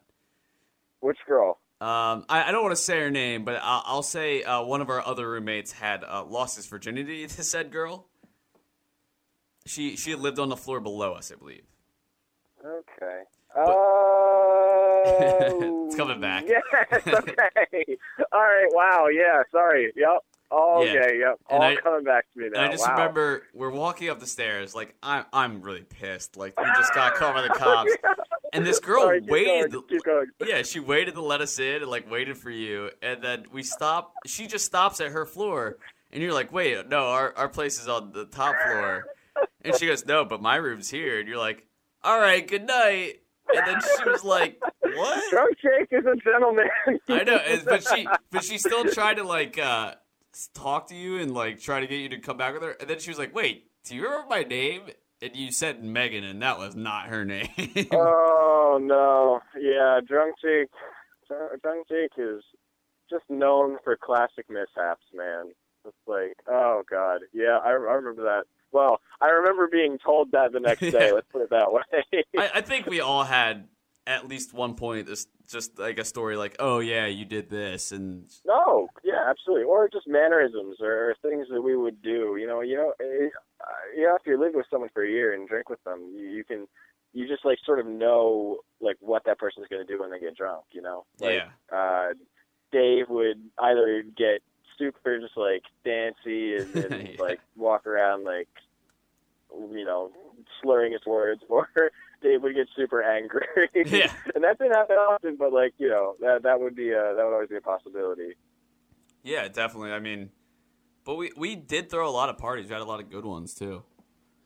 Which girl? Um, I, I don't want to say her name, but I'll, I'll say uh, one of our other roommates had uh, lost his virginity to said girl. She she lived on the floor below us, I believe. Okay. Oh, It's coming back. Yes. Okay. All right. Wow. Yeah. Sorry. Yep. Oh, Yeah. okay. Yep. And All I- coming back to me now. I just wow. remember we're walking up the stairs, like I'm I'm really pissed, like we just got caught by the cops, and this girl Sorry, waited. Going. Yeah, she waited to let us in and like waited for you, and then we stop. She just stops at her floor, and you're like, "Wait, no, our our place is on the top floor," and she goes, "No, but my room's here," and you're like, "All right, good night." And then she was like, "What?" Drunk Jake is a gentleman. I know, but she but she still tried to like uh talk to you and like try to get you to come back with her, and then she was like, "Wait, do you remember my name?" And you said Megan, and that was not her name. Oh no. Yeah. Drunk Jake. Drunk Jake is just known for classic mishaps, man. It's like, oh god. Yeah. I, I remember that. Well, I remember being told that the next day. Yeah. Let's put it that way. I, I think we all had at least one point this just like a story like, oh yeah, you did this, and No, yeah, absolutely. Or just mannerisms or things that we would do. You know, you know, eh, uh, you know, if you live with someone for a year and drink with them, you, you can, you just like sort of know like what that person's going to do when they get drunk. You know, like, yeah, uh, Dave would either get super just like dancy and, and Yeah. like walk around like, you know, slurring his words, or Dave would get super angry. Yeah. and that didn't happen often, but like you know, that that would be a, that would always be a possibility. yeah, definitely. I mean, But we we did throw a lot of parties. We had a lot of good ones too.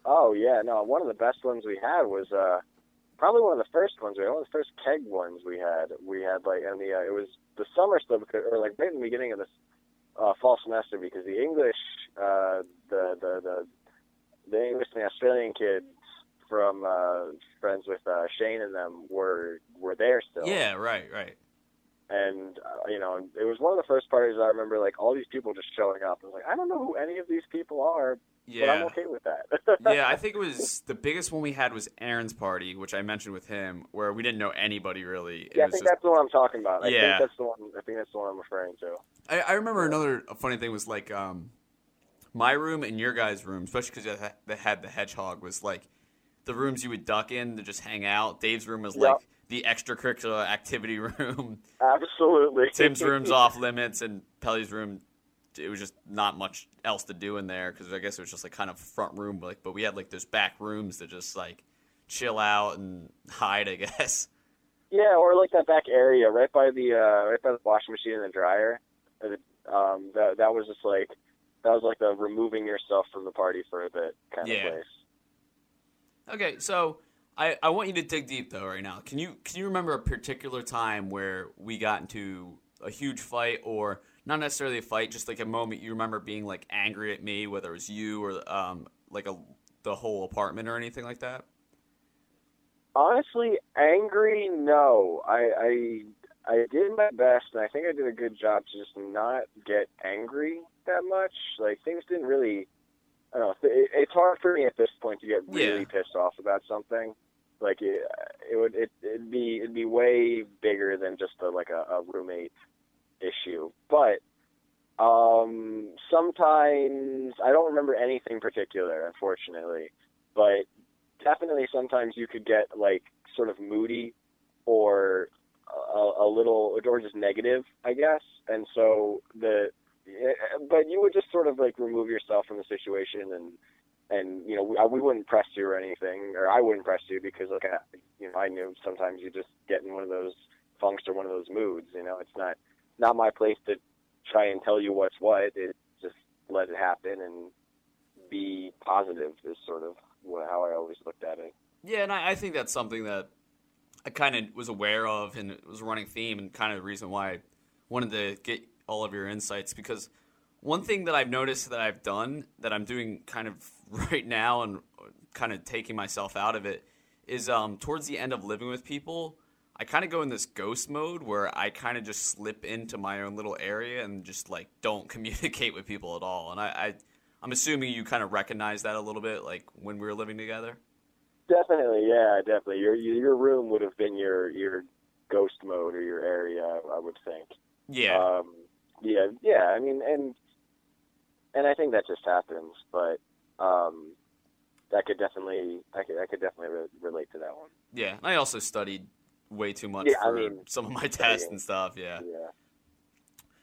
Oh yeah, no. One of the best ones we had was uh, probably one of the first ones. We had one of the first keg ones we had. We had like, and the uh, it was the summer stuff, or like right in the beginning of this uh, fall semester, because the English, uh, the the the the English and the Australian kids from uh, friends with uh, Shane and them were were there still. Yeah, right, right. and uh, you know it was one of the first parties I remember like all these people just showing up. I was like, I don't know who any of these people are, but I'm okay with that. yeah, I think it was the biggest one we had was Aaron's party, which I mentioned with him, where we didn't know anybody really. It yeah, I think just that's the one I'm talking about. I Yeah. think that's the one. I think that's the one I'm referring to. I, I remember another funny thing was like um, my room and your guys' room, especially because they had the hedgehog, was like the rooms you would duck in to just hang out. Dave's room was Yep. like the extracurricular activity room. Absolutely. Tim's room's off limits, and Pelly's room. It was just not much else to do in there because I guess it was just like kind of front room, like but we had like those back rooms to just like chill out and hide, I guess. Yeah, or like that back area right by the uh, right by the washing machine and the dryer. And Um, that that was just like that was like the removing yourself from the party for a bit kind Yeah. of place. Okay, so I, I want you to dig deep though right now. Can you can you remember a particular time where we got into a huge fight or not necessarily a fight, just like a moment you remember being like angry at me, whether it was you or um like a the whole apartment or anything like that? Honestly, angry, no. I, I I did my best, and I think I did a good job to just not get angry that much. Like things didn't really. I don't know. It, it's hard for me at this point to get really Yeah. pissed off about something. Like it, it would it, it'd be it'd be way bigger than just a, like a, a roommate issue. But um, sometimes I don't remember anything particular, unfortunately. But definitely sometimes you could get like sort of moody or a, a little or just negative, I guess. And so the but you would just sort of like remove yourself from the situation and and you know we, we wouldn't press you or anything or I wouldn't press you because like I, you know I knew sometimes you just get in one of those funks or one of those moods. You know, it's not not my place to try and tell you what's what. It just let it happen and be positive is sort of what, how I always looked at it. Yeah, and I, I think that's something that I kind of was aware of, and it was a running theme, and kind of the reason why I wanted to get all of your insights. Because one thing that I've noticed that I've done that I'm doing kind of right now, and kind of taking myself out of it, is um, towards the end of living with people. I kind of go in this ghost mode where I kind of just slip into my own little area and just like don't communicate with people at all. And I, I I'm assuming you kind of recognize that a little bit, like when we were living together. Definitely, yeah, definitely. Your your room would have been your your ghost mode or your area, I would think. Yeah. Um, yeah, yeah. I mean, and and I think that just happens, but um, that could definitely, I could, I could definitely re- relate to that one. Yeah, and I also studied way too much Yeah, I mean, some of my tests and stuff. Yeah. Yeah.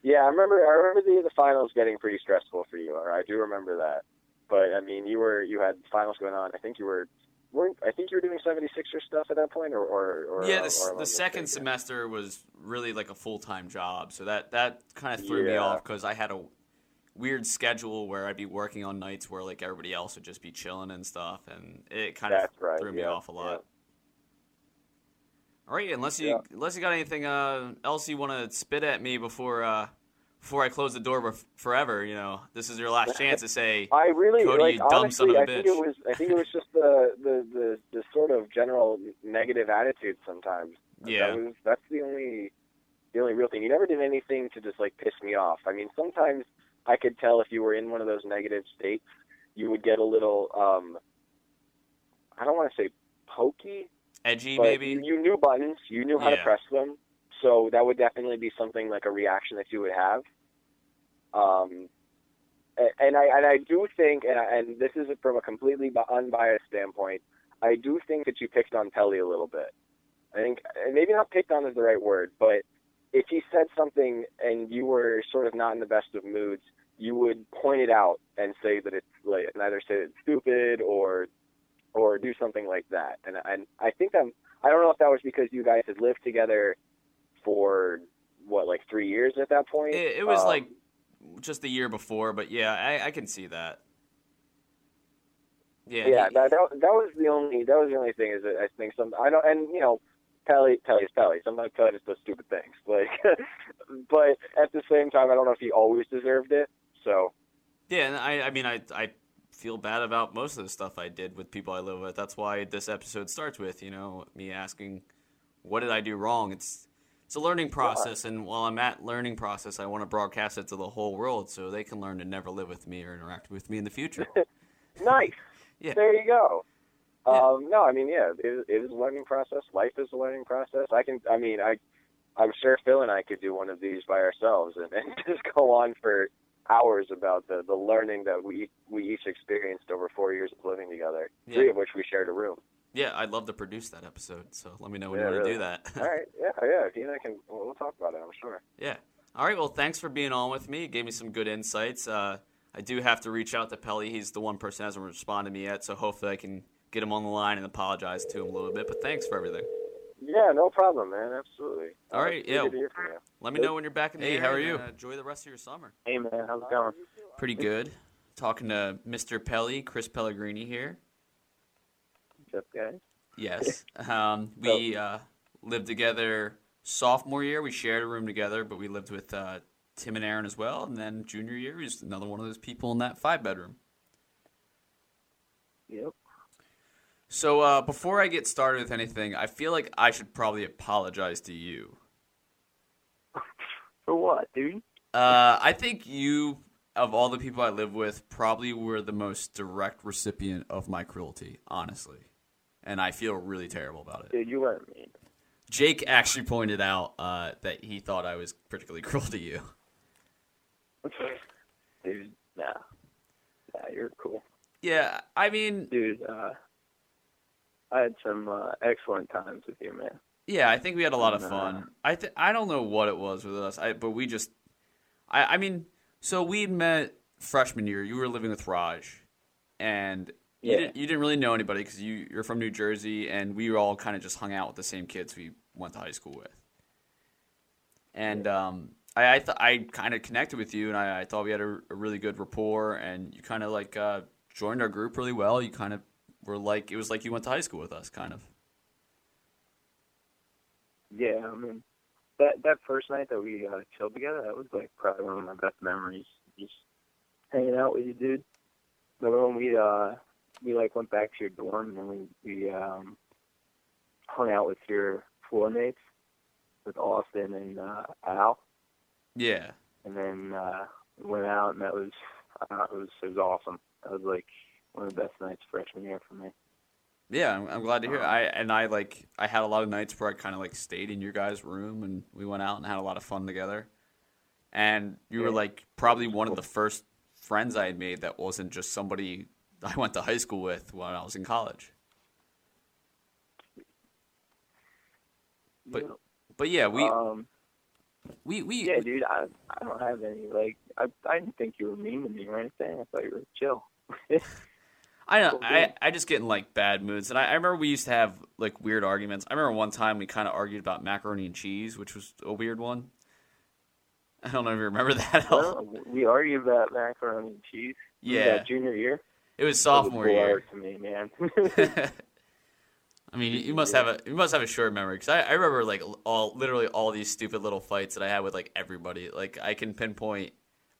Yeah, I remember. I remember the the finals getting pretty stressful for you. Or I do remember that. But I mean, you were you had finals going on. I think you were weren't. I think you were doing 76er stuff at that point, or or, or yeah, the, or the second mistaken? semester was really like a full time job, so that that kind of threw me off because I had a weird schedule where I'd be working on nights where like everybody else would just be chilling and stuff, and it kind of right. threw me yeah, off a lot. yeah. All right, unless you Yeah. unless you got anything uh, else you want to spit at me before uh, before I close the door forever, you know, this is your last chance to say. I really Cody, like you dumb son honestly. of a I think it was. I think it was just the the the, the sort of general negative attitude sometimes. Yeah. That was that's the only the only real thing. You never did anything to just like piss me off. I mean, sometimes I could tell if you were in one of those negative states, you would get a little. um I don't want to say pokey, Edgy, maybe. you, you knew buttons, you knew how to press them, so that would definitely be something like a reaction that you would have. Um, and I and I do think, and, I, and this is from a completely unbiased standpoint, I do think that you picked on Pelly a little bit. I think maybe not picked on is the right word, but if he said something and you were sort of not in the best of moods, you would point it out and say that it's like either say it's stupid or or do something like that. And and I think I'm I don't know if that was because you guys had lived together for what like three years at that point. It, it was Um, like just the year before, but yeah, I, I can see that. Yeah, Yeah, he- that, that that was the only that was the only thing is that I think some I don't and you know Pelly Pelly's Pelly. Sometimes Pelly just does stupid things, like. but at the same time, I don't know if he always deserved it. So Yeah, and I, I mean, I, I feel bad about most of the stuff I did with people I live with. That's why this episode starts with, you know, me asking, what did I do wrong? It's, it's a learning process, and while I'm at learning process, I want to broadcast it to the whole world so they can learn to never live with me or interact with me in the future. nice. Yeah. There you go. Yeah. Um, no, I mean, yeah, it, it is a learning process. Life is a learning process. I can, I mean, I, I'm sure Phil and I could do one of these by ourselves and, and just go on for hours about the the learning that we we each experienced over four years of living together. Three of which we shared a room. Yeah, I'd love to produce that episode, so let me know when Yeah, you want to do that. All right, yeah, yeah. If you and I can, we'll, we'll talk about it. I'm sure. Yeah. All right. Well, thanks for being on with me. It gave me some good insights. Uh, I do have to reach out to Pelly. He's the one person who hasn't responded to me yet, so hopefully I can get him on the line and apologize to him a little bit. But thanks for everything. Yeah, no problem, man. Absolutely. All Uh, right, yeah. Good to hear from you. Let me know when you're back in the Hey, how are and, you? uh, enjoy the rest of your summer. Hey, man, how's it going? Pretty good. Talking to Mr. Pelly, Chris Pellegrini here. Guys? Yes. Um, we uh, lived together sophomore year. We shared a room together, but we lived with uh, Tim and Aaron as well. And then junior year, he was another one of those people in that five bedroom. Yep. So uh, before I get started with anything, I feel like I should probably apologize to you. For what, dude? Uh, I think you, of all the people I live with, probably were the most direct recipient of my cruelty, honestly. And I feel really terrible about it. Dude, you weren't mean. Jake actually pointed out uh, that he thought I was particularly cruel to you. Dude, nah. Nah, you're cool. Yeah, I mean, Dude, uh, I had some uh, excellent times with you, man. yeah, I think we had a lot of fun. I th- I don't know what it was with us, I, but we just, I, I mean, so we met freshman year. You were living with Raj, and you, Yeah. didn't, you didn't really know anybody because you, you're from New Jersey, and we all kind of just hung out with the same kids we went to high school with. And um, I I, th- I kind of connected with you, and I, I thought we had a, a really good rapport, and you kind of like uh, joined our group really well. You kind of were like it was like you went to high school with us, kind of. Yeah, I mean, that that first night that we uh, chilled together, that was like probably one of my best memories. Just hanging out with you, dude. Remember when we uh we like went back to your dorm and we we um hung out with your floor mates with Austin and uh, Al, Yeah. and then uh we went out and that was uh, it was it was awesome. That was like one of the best nights freshman year for me. Yeah, I'm, I'm glad to hear. Um, I and I like I had a lot of nights where I kind of like stayed in your guys' room and we went out and had a lot of fun together. And you were like probably one of the first friends I had made that wasn't just somebody I went to high school with when I was in college. But- know? But yeah, we um, we we Yeah, dude, I I don't have any like I I didn't think you were mean to me or anything. I thought you were chill. I know. I. I just get in like bad moods, and I, I remember we used to have like weird arguments. I remember one time we kind of argued about macaroni and cheese, which was a weird one. I don't know if you remember that well, we argued about macaroni and cheese. Yeah, junior year. It was That was sophomore year. to me, man. I mean, you must have a you must have a short memory because I, I remember like all literally all these stupid little fights that I had with like everybody. Like I can pinpoint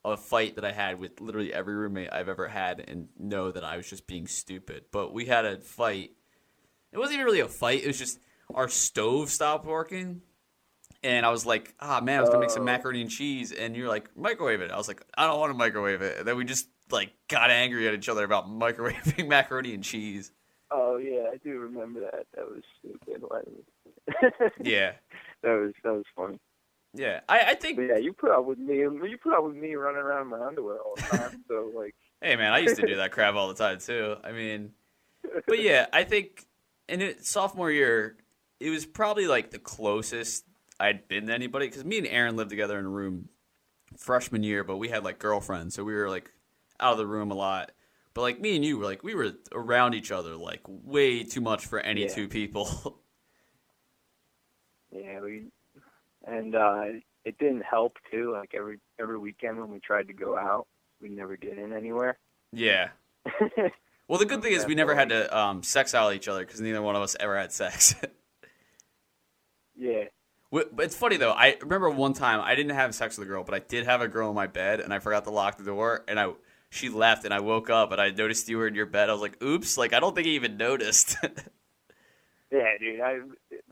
a fight that I had with literally every roommate I've ever had and know that I was just being stupid. But we had a fight. It wasn't even really a fight. It was just our stove stopped working. And I was like, ah, man, I was gonna make some Oh. macaroni and cheese. And you're like, microwave it. I was like, I don't want to microwave it. And then we just like got angry at each other about microwaving macaroni and cheese. oh yeah, I do remember that. That was stupid. Yeah. that was that was funny. Yeah, I, I think. But yeah, you put up with me. You put up with me running around in my underwear all the time. so like, Hey, man, I used to do that crap all the time too. I mean, but yeah, I think in it, sophomore year, it was probably like the closest I'd been to anybody because me and Aaron lived together in a room freshman year, but we had like girlfriends, so we were like out of the room a lot. But like me and you were like we were around each other like way too much for any Yeah. two people. yeah, we and uh it didn't help too. Like every every weekend when we tried to go out, we never get in anywhere. Yeah. Well, the good thing is we never had to um, sex out each other because neither one of us ever had sex. yeah. But it's funny though. I remember one time I didn't have sex with a girl, but I did have a girl in my bed, and I forgot to lock the door, and I she left, and I woke up, and I noticed you were in your bed. I was like, "Oops!" Like I don't think he even noticed. Yeah, dude. I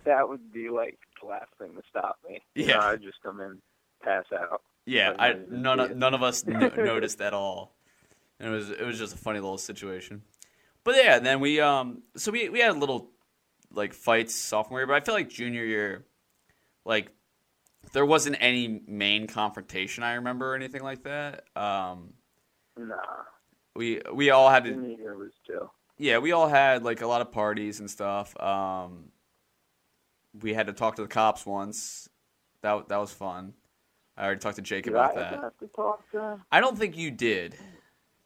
that would be like the last thing to stop me. You Yeah. know, I'd just come in, pass out. yeah, I I didn't even none of, none of us no- noticed at all, and it was it was just a funny little situation. But yeah, then we um so we we had little like fights sophomore year, but I feel like junior year, like there wasn't any main confrontation I remember or anything like that. Um, Nah, we we all had to year was chill. yeah, we all had like a lot of parties and stuff. Um, we had to talk to the cops once. That that was fun. I already talked to Jake Did about I that. to? I don't think you did,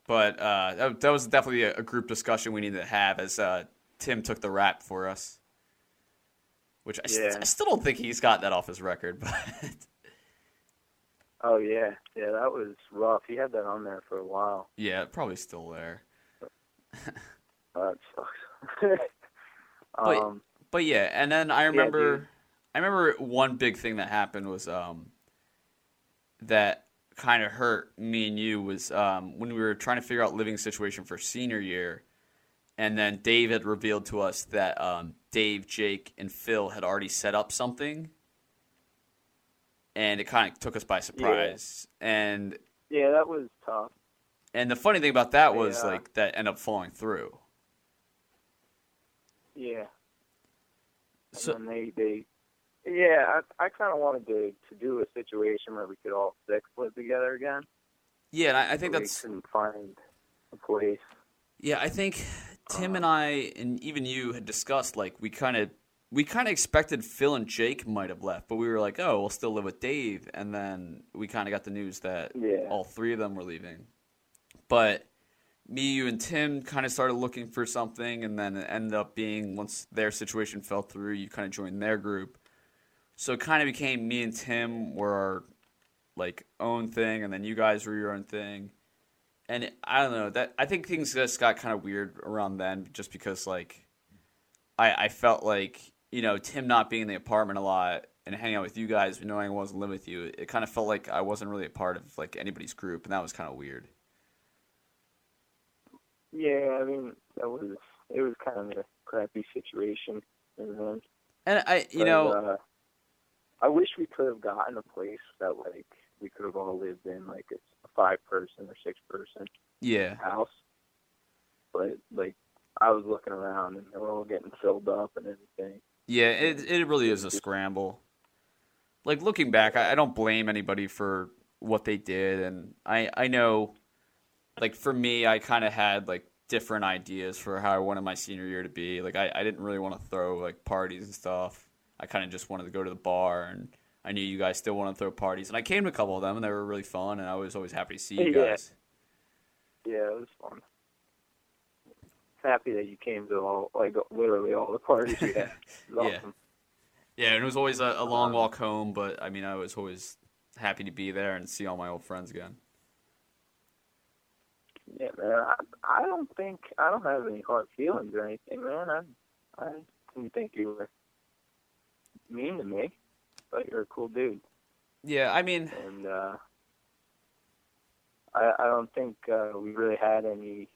but uh, that, that was definitely a, a group discussion we needed to have as uh, Tim took the rap for us. Which I, st- I still don't think he's got that off his record, but Oh yeah, yeah. That was rough. He had that on there for a while. yeah, probably still there. Oh, that sucks. But- um, But yeah, and then I remember I remember one big thing that happened was um that kind of hurt me and you was um when we were trying to figure out living situation for senior year and then Dave had revealed to us that um Dave, Jake, and Phil had already set up something and it kind of took us by surprise. And yeah, that was tough. and the funny thing about that was Yeah. like that ended up falling through. Yeah. So then they, they, yeah, I, I kind of wanted to to do a situation where we could all six live together again. yeah, and I, I think that's couldn't find a place. Yeah, I think Tim and I and even you had discussed like we kind of we kind of expected Phil and Jake might have left, but we were like, oh, we'll still live with Dave, and then we kind of got the news that Yeah. all three of them were leaving. But me, you, and Tim kind of started looking for something, and then it ended up being once their situation fell through, you kind of joined their group. So it kind of became me and Tim were our like own thing, and then you guys were your own thing and it, I don't know that I think things just got kind of weird around then, just because like I I felt like you know Tim not being in the apartment a lot and hanging out with you guys, knowing I wasn't living with you, it kind of felt like I wasn't really a part of like anybody's group, and that was kind of weird. Yeah, I mean that was it was kind of a crappy situation. And And I you but, know uh, I wish we could have gotten a place that like we could have all lived in, like it's a five person or six person yeah house. But like I was looking around and they were all getting filled up and everything. Yeah it it really is a scramble. Like looking back, I, I don't blame anybody for what they did, and I I know like for me, I kind of had like different ideas for how I wanted my senior year to be. Like I, I didn't really want to throw like parties and stuff. I kind of just wanted to go to the bar, and I knew you guys still want to throw parties. And I came to a couple of them, and they were really fun, and I was always happy to see you Yeah. guys. Yeah, it was fun. Happy that you came to all like literally all the parties we had. Yeah. awesome. Yeah, and it was always a, a long walk home, but I mean, I was always happy to be there and see all my old friends again. Yeah, man. I, I don't think I don't have any hard feelings or anything, man. I I didn't think you were mean to me, but you're a cool dude, Yeah, I mean, and uh, I I don't think uh, we really had any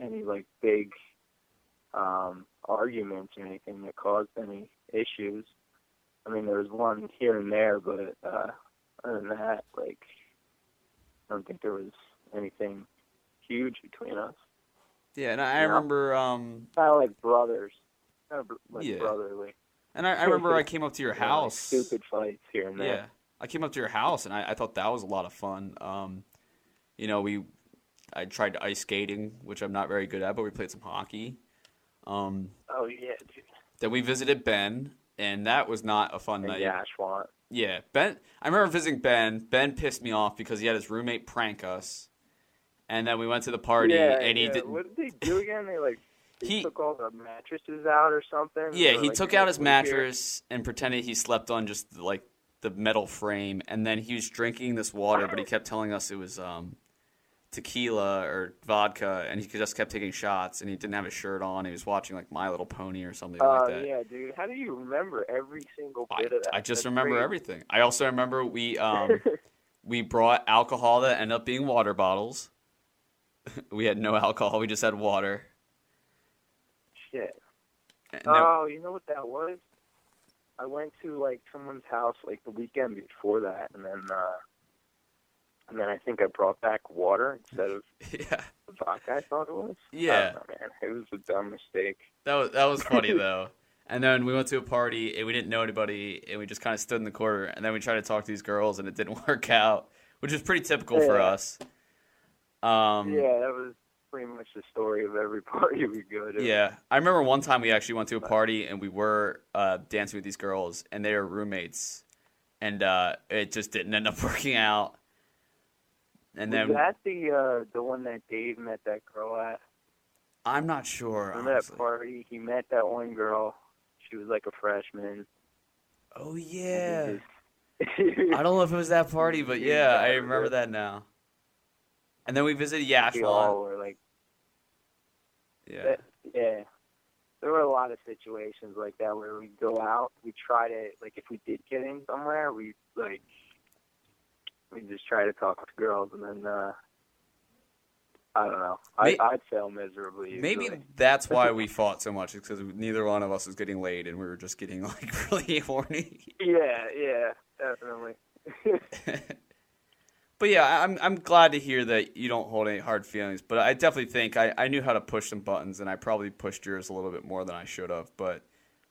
any like big um arguments or anything that caused any issues. I mean, there was one here and there, but uh, other than that, like, I don't think there was anything huge between us. yeah, and I, I Yeah. remember, um, Kind of like brothers, kind of like Yeah. brotherly. and I, I remember I came up to your You know, like house. stupid fights here and there. Yeah. I came up to your house and I, I thought that was a lot of fun. Um, you know, we I tried ice skating, which I'm not very good at, but we played some hockey. Um, Oh yeah, dude. then we visited Ben, and that was not a fun And night. yeah, Ashwant. Yeah, Ben. I remember visiting Ben. Ben pissed me off because he had his roommate prank us, and then we went to the party, yeah, and he yeah. did. What did they do again? They like they He- took all the mattresses out or something. Yeah, Or, he like, took out his sleep here. mattress and pretended he slept on just like the metal frame, and then he was drinking this water, but he kept telling us it was um, tequila or vodka, and he just kept taking shots, and he didn't have a shirt on. He was watching like My Little Pony or something Oh like that. yeah, dude. How do you remember every single I, of that? I just That's remember crazy. everything. I also remember we um, we brought alcohol that ended up being water bottles. we had no alcohol. We just had water. Shit. And Oh, you know what that was? I went to like someone's house like the weekend before that, and then uh and then I think I brought back water instead of yeah, the vodka. I thought it was. Yeah. know, man. It was a dumb mistake. that was that was funny though. And then we went to a party and we didn't know anybody and we just kind of stood in the corner and then we tried to talk to these girls and it didn't work out, which is pretty typical for us. Um, yeah, that was pretty much the story of every party we go to. Yeah, I remember one time we actually went to a party and we were uh, dancing with these girls, and they were roommates, and uh, it just didn't end up working out. And was then that the uh the one that Dave met that girl at? I'm not sure. Remember that party? He met that one girl. She was like a freshman. Oh yeah, I don't know if it was that party, but yeah, I remember that now. And then we visited we Yashwan. all were like, Yeah, that- yeah. There were a lot of situations like that where we go out, we try to like if we did get in somewhere, we like we just try to talk to girls and then uh I don't know. I I'd fail miserably. maybe that's why we fought so much, because neither one of us was getting laid, and we were just getting like really horny. Yeah, yeah, definitely. But yeah, I'm I'm glad to hear that you don't hold any hard feelings. But I definitely think I, I knew how to push some buttons, and I probably pushed yours a little bit more than I should have. But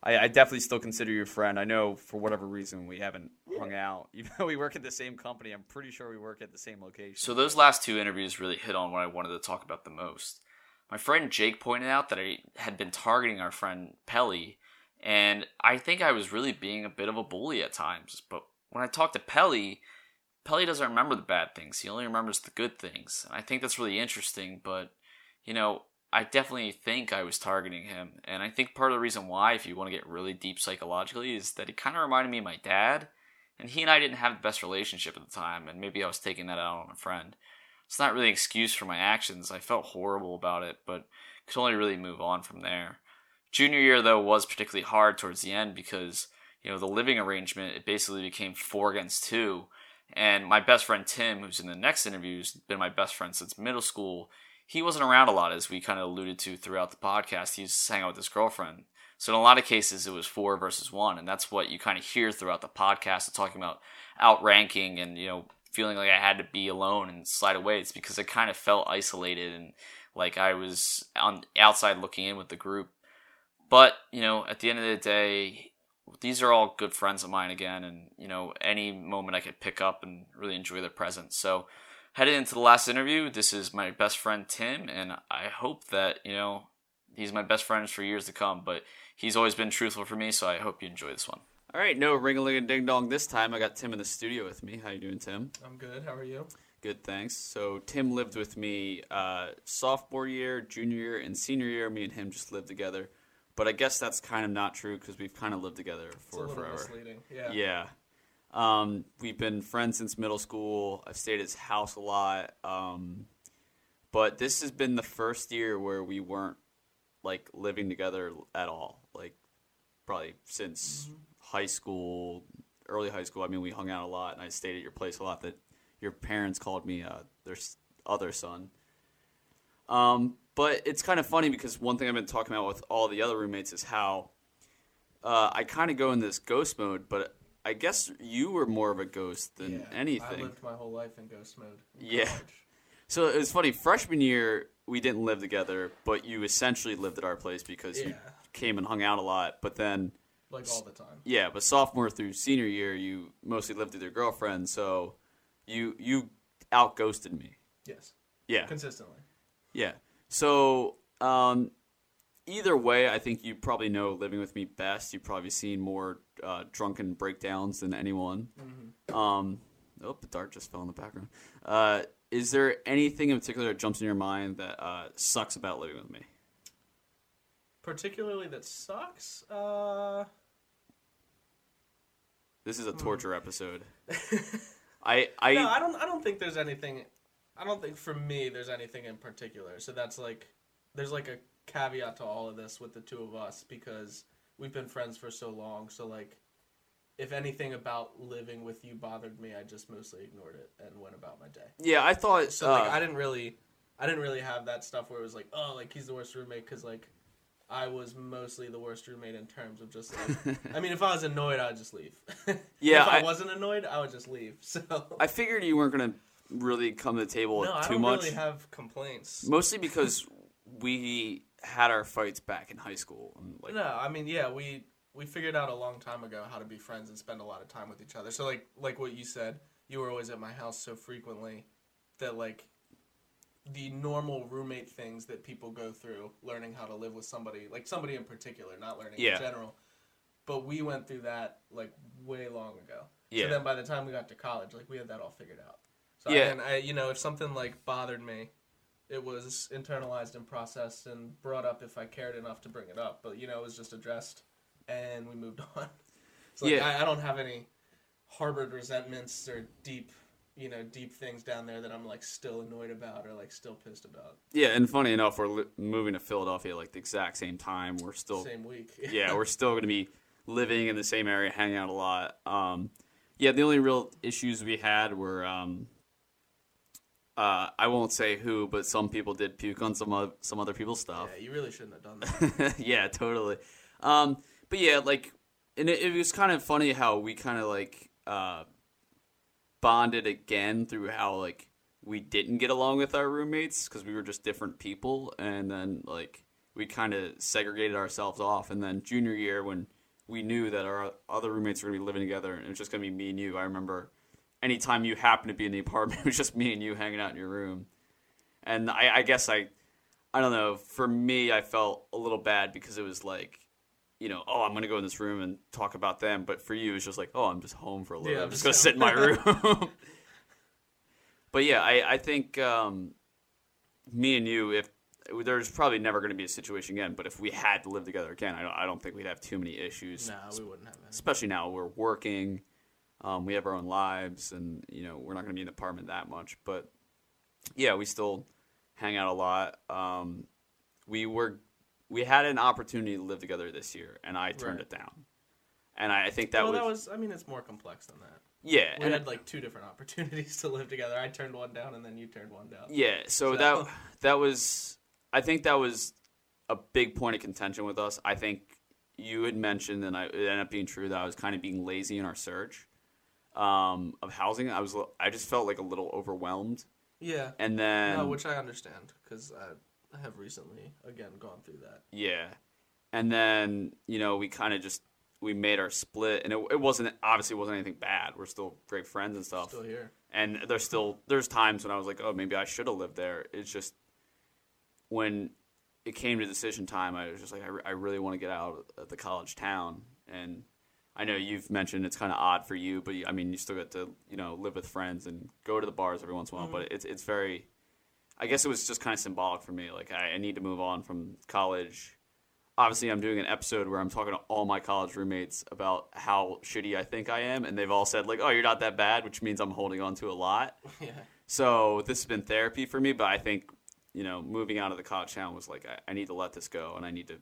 I, I definitely still consider you a friend. I know for whatever reason we haven't hung out, even though we work at the same company. I'm pretty sure we work at the same location. So those last two interviews really hit on what I wanted to talk about the most. My friend Jake pointed out that I had been targeting our friend Pelly, and I think I was really being a bit of a bully at times. But when I talked to Pelly, Pelly doesn't remember the bad things. He only remembers the good things. And I think that's really interesting, but you know, I definitely think I was targeting him. And I think part of the reason why, if you want to get really deep psychologically, is that he kind of reminded me of my dad. And he and I didn't have the best relationship at the time, and maybe I was taking that out on a friend. It's not really an excuse for my actions. I felt horrible about it, but could only really move on from there. Junior year, though, was particularly hard towards the end because, you know, the living arrangement, it basically became four against two. And my best friend Tim, who's in the next interview, who's been my best friend since middle school, he wasn't around a lot, as we kind of alluded to throughout the podcast. He was hanging out with his girlfriend. So in a lot of cases, it was four versus one, and that's what you kind of hear throughout the podcast, talking about outranking and you know feeling like I had to be alone and slide away. It's because I kind of felt isolated and like I was on outside looking in with the group. But you know, at the end of the day, these are all good friends of mine again, and you know, any moment I could pick up and really enjoy their presence. So, headed into the last interview, this is my best friend Tim, and I hope that you know he's my best friend for years to come. But he's always been truthful for me, so I hope you enjoy this one. All right, no ring a ling a ding dong this time. I got Tim in the studio with me. How you doing, Tim? I'm good. How are you? Good, thanks. So Tim lived with me uh, sophomore year, junior year, and senior year. Me and him just lived together. But I guess that's kind of not true because we've kind of lived together It's a for little forever. misleading. Yeah. Yeah. Um, we've been friends since middle school. I've stayed at his house a lot. Um, but this has been the first year where we weren't like living together at all. Like probably since high school, early high school. I mean, we hung out a lot, and I stayed at your place a lot. That your parents called me uh, their other son. Um, but it's kind of funny because one thing I've been talking about with all the other roommates is how uh, I kind of go in this ghost mode, but I guess you were more of a ghost than Yeah, anything. I lived my whole life in ghost mode. in Yeah. college. So it was funny. Freshman year, we didn't live together, but you essentially lived at our place because you came and hung out a lot. But then, Like all the time. yeah, but sophomore through senior year, you mostly lived with your girlfriend, so you you out ghosted me. Yes. Yeah, Consistently. yeah. So um, either way, I think you probably know living with me best. You've probably seen more uh, drunken breakdowns than anyone. Um, oh, the dart just fell in the background. Uh, is there anything in particular that jumps in your mind that uh, sucks about living with me? Particularly that sucks. Uh, This is a torture episode. I I no, I don't. I don't think there's anything. I don't think for me there's anything in particular. So that's like, there's like a caveat to all of this with the two of us because we've been friends for so long. So like, if anything about living with you bothered me, I just mostly ignored it and went about my day. yeah I thought So like, uh, I didn't really, I didn't really have that stuff where it was like, oh, like he's the worst roommate because like. I was mostly the worst roommate in terms of just like. I mean, if I was annoyed, I'd just leave. Yeah, if I, I- wasn't annoyed, I would just leave. So I figured you weren't gonna really come to the table no, I too don't much. really have complaints. Mostly because we had our fights back in high school. And like, no, I mean, yeah, we we figured out a long time ago how to be friends and spend a lot of time with each other. So like like what you said, you were always at my house so frequently that like the normal roommate things that people go through, learning how to live with somebody, like somebody in particular, not learning Yeah. in general. But we went through that like way long ago. Yeah. So then by the time we got to college, like we had that all figured out. So Yeah. I, I, you know, if something like bothered me, it was internalized and processed and brought up if I cared enough to bring it up. But you know, it was just addressed, and we moved on. So like, Yeah. I, I don't have any harbored resentments or deep, you know, deep things down there that I'm like still annoyed about or like still pissed about. yeah, and funny enough, we're li- moving to Philadelphia like the exact same time. We're still Same week. yeah, we're still going to be living in the same area, hanging out a lot. Um, yeah, the only real issues we had were um, uh, I won't say who, but some people did puke on some of, some other people's stuff. Yeah, you really shouldn't have done that. yeah, totally. Um, but yeah, like, and it, it was kind of funny how we kind of like uh, bonded again through how like we didn't get along with our roommates because we were just different people, and then like we kind of segregated ourselves off. And then junior year, when we knew that our other roommates were gonna be living together, and it was just gonna be me and you. I remember anytime you happened to be in the apartment, it was just me and you hanging out in your room. And I, I guess I I don't know. For me, I felt a little bad because it was like, you know, oh, I'm gonna go in this room and talk about them. But for you, it's just like, oh, I'm just home for a little. Yeah, I'm I'm just gonna sit in my room. but yeah, I I think um, me and you, if there's probably never going to be a situation again, but if we had to live together again, I don't, I don't think we'd have too many issues. no, we wouldn't have any. Especially now we're working, um, we have our own lives, and you know we're not going to be in the apartment that much. But yeah, we still hang out a lot. Um, we were we had an opportunity to live together this year, and I turned Right. it down. And I, I think that well, was, that was. I mean, it's more complex than that. yeah, We and had like two different opportunities to live together. I turned one down, and then you turned one down. Yeah, so, So- that that was I think that was a big point of contention with us. I think you had mentioned, and I, it ended up being true that I was kind of being lazy in our search um, of housing. I was I just felt like a little overwhelmed, Yeah. and then no, which I understand because I, have recently again gone through that. yeah, and then you know we kind of just we made our split, and it, it wasn't obviously it wasn't anything bad. We're still great friends and stuff. Still here. and there's still there's times when I was like, oh, maybe I should have lived there. It's just when it came to decision time, I was just like, I, re- I really want to get out of the college town. And I know you've mentioned it's kind of odd for you, but I mean, you still get to you know live with friends and go to the bars every once in a while. Mm-hmm. But it's it's very, I guess it was just kind of symbolic for me. Like I, I need to move on from college. Obviously, I'm doing an episode where I'm talking to all my college roommates about how shitty I think I am, and they've all said like, "Oh, you're not that bad," which means I'm holding on to a lot. yeah. So this has been therapy for me, but I think you know moving out of the college town was like I, I need to let this go and I need to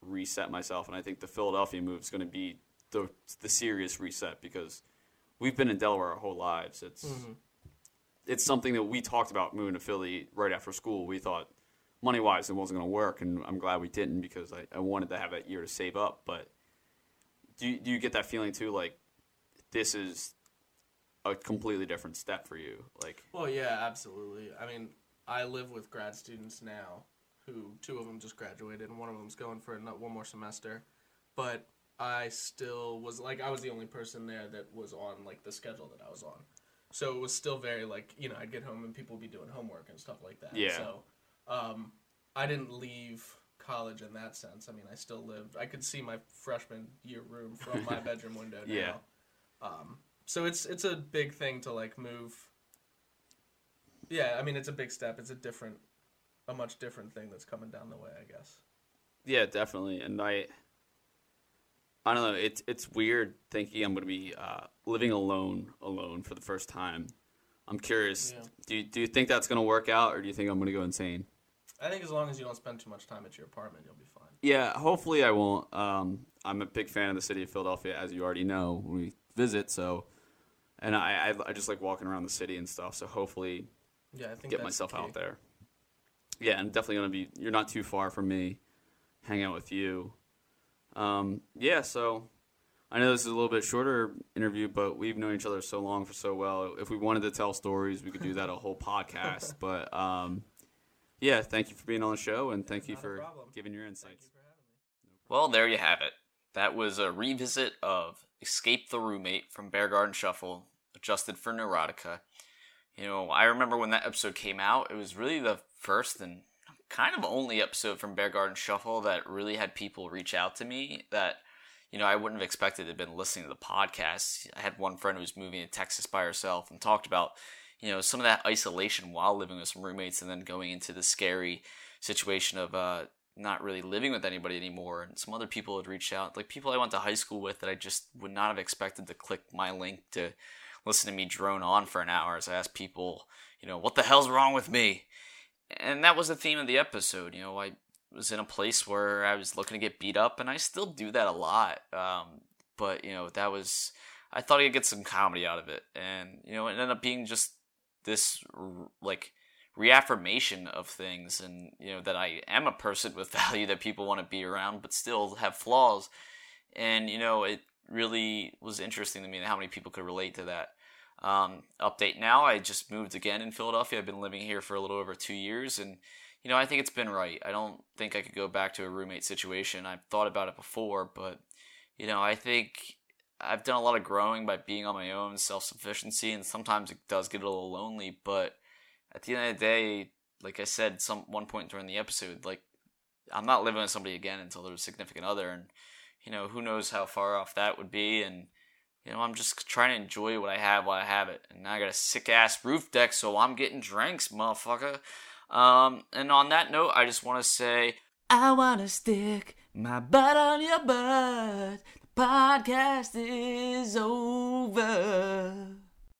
reset myself. And I think the Philadelphia move is going to be the the serious reset because we've been in Delaware our whole lives. It's mm-hmm. it's something that we talked about moving to Philly right after school. We thought money wise it wasn't going to work, and I'm glad we didn't because I, I wanted to have that year to save up. But do you, do you get that feeling too? Like this is a completely different step for you. Like Well, yeah, absolutely. I mean, I live with grad students now, who two of them just graduated, and one of them's going for ano- one more semester. But I still was like, I was the only person there that was on like the schedule that I was on. So it was still very like, you know, I'd get home and people would be doing homework and stuff like that. Yeah. So, um, I didn't leave college in that sense. I mean, I still lived. I could see my freshman year room from my bedroom window now. Yeah. Um, so it's it's a big thing to like move. Yeah, I mean it's a big step. It's a different, a much different thing that's coming down the way, I guess. Yeah, definitely. And I I don't know. It's it's weird thinking I'm going to be uh, living alone, alone for the first time. I'm curious. Yeah. Do you, do you think that's going to work out, or do you think I'm going to go insane? I think as long as you don't spend too much time at your apartment, you'll be fine. Yeah, hopefully I won't. Um, I'm a big fan of the city of Philadelphia, as you already know when we visit. So, and I, I, I just like walking around the city and stuff. So hopefully, Yeah, I think get myself the out there. Yeah, and definitely gonna be. You're not too far from me. Hang out with you. Um, yeah, so I know this is a little bit shorter interview, but we've known each other so long for so well. If we wanted to tell stories, we could do that a whole podcast. But um, yeah, thank you for being on the show, and thank you Not for giving your Thank insights. you for having me. Well, there you have it. That was a revisit of Escape the Roommate from Bear Garden Shuffle, adjusted for Neurotica. You know, I remember when that episode came out, it was really the first and kind of only episode from Bear Garden Shuffle that really had people reach out to me that, you know, I wouldn't have expected to have been listening to the podcast. I had one friend who was moving to Texas by herself and talked about, you know, some of that isolation while living with some roommates and then going into the scary situation of uh, not really living with anybody anymore. And some other people had reached out, like people I went to high school with that I just would not have expected to click my link to listen to me drone on for an hour as I asked people, you know, what the hell's wrong with me? And that was the theme of the episode. You know, I was in a place where I was looking to get beat up, and I still do that a lot. Um, but, you know, that was, I thought I could get some comedy out of it. And, you know, it ended up being just this, like, reaffirmation of things and you know that I am a person with value that people want to be around but still have flaws and you know it really was interesting to me how many people could relate to that um, update now I just moved again in Philadelphia. I've been living here for a little over two years and you know I think it's been right. I don't think I could go back to a roommate situation. I've thought about it before but you know I think I've done a lot of growing by being on my own self-sufficiency and sometimes it does get a little lonely but at the end of the day, like I said, some one point during the episode, like I'm not living with somebody again until there's a significant other, and you know who knows how far off that would be, and you know I'm just trying to enjoy what I have while I have it, and I got a sick ass roof deck, so I'm getting drinks, motherfucker. Um, and on that note, I just want to say I want to stick my butt on your butt. The podcast is over.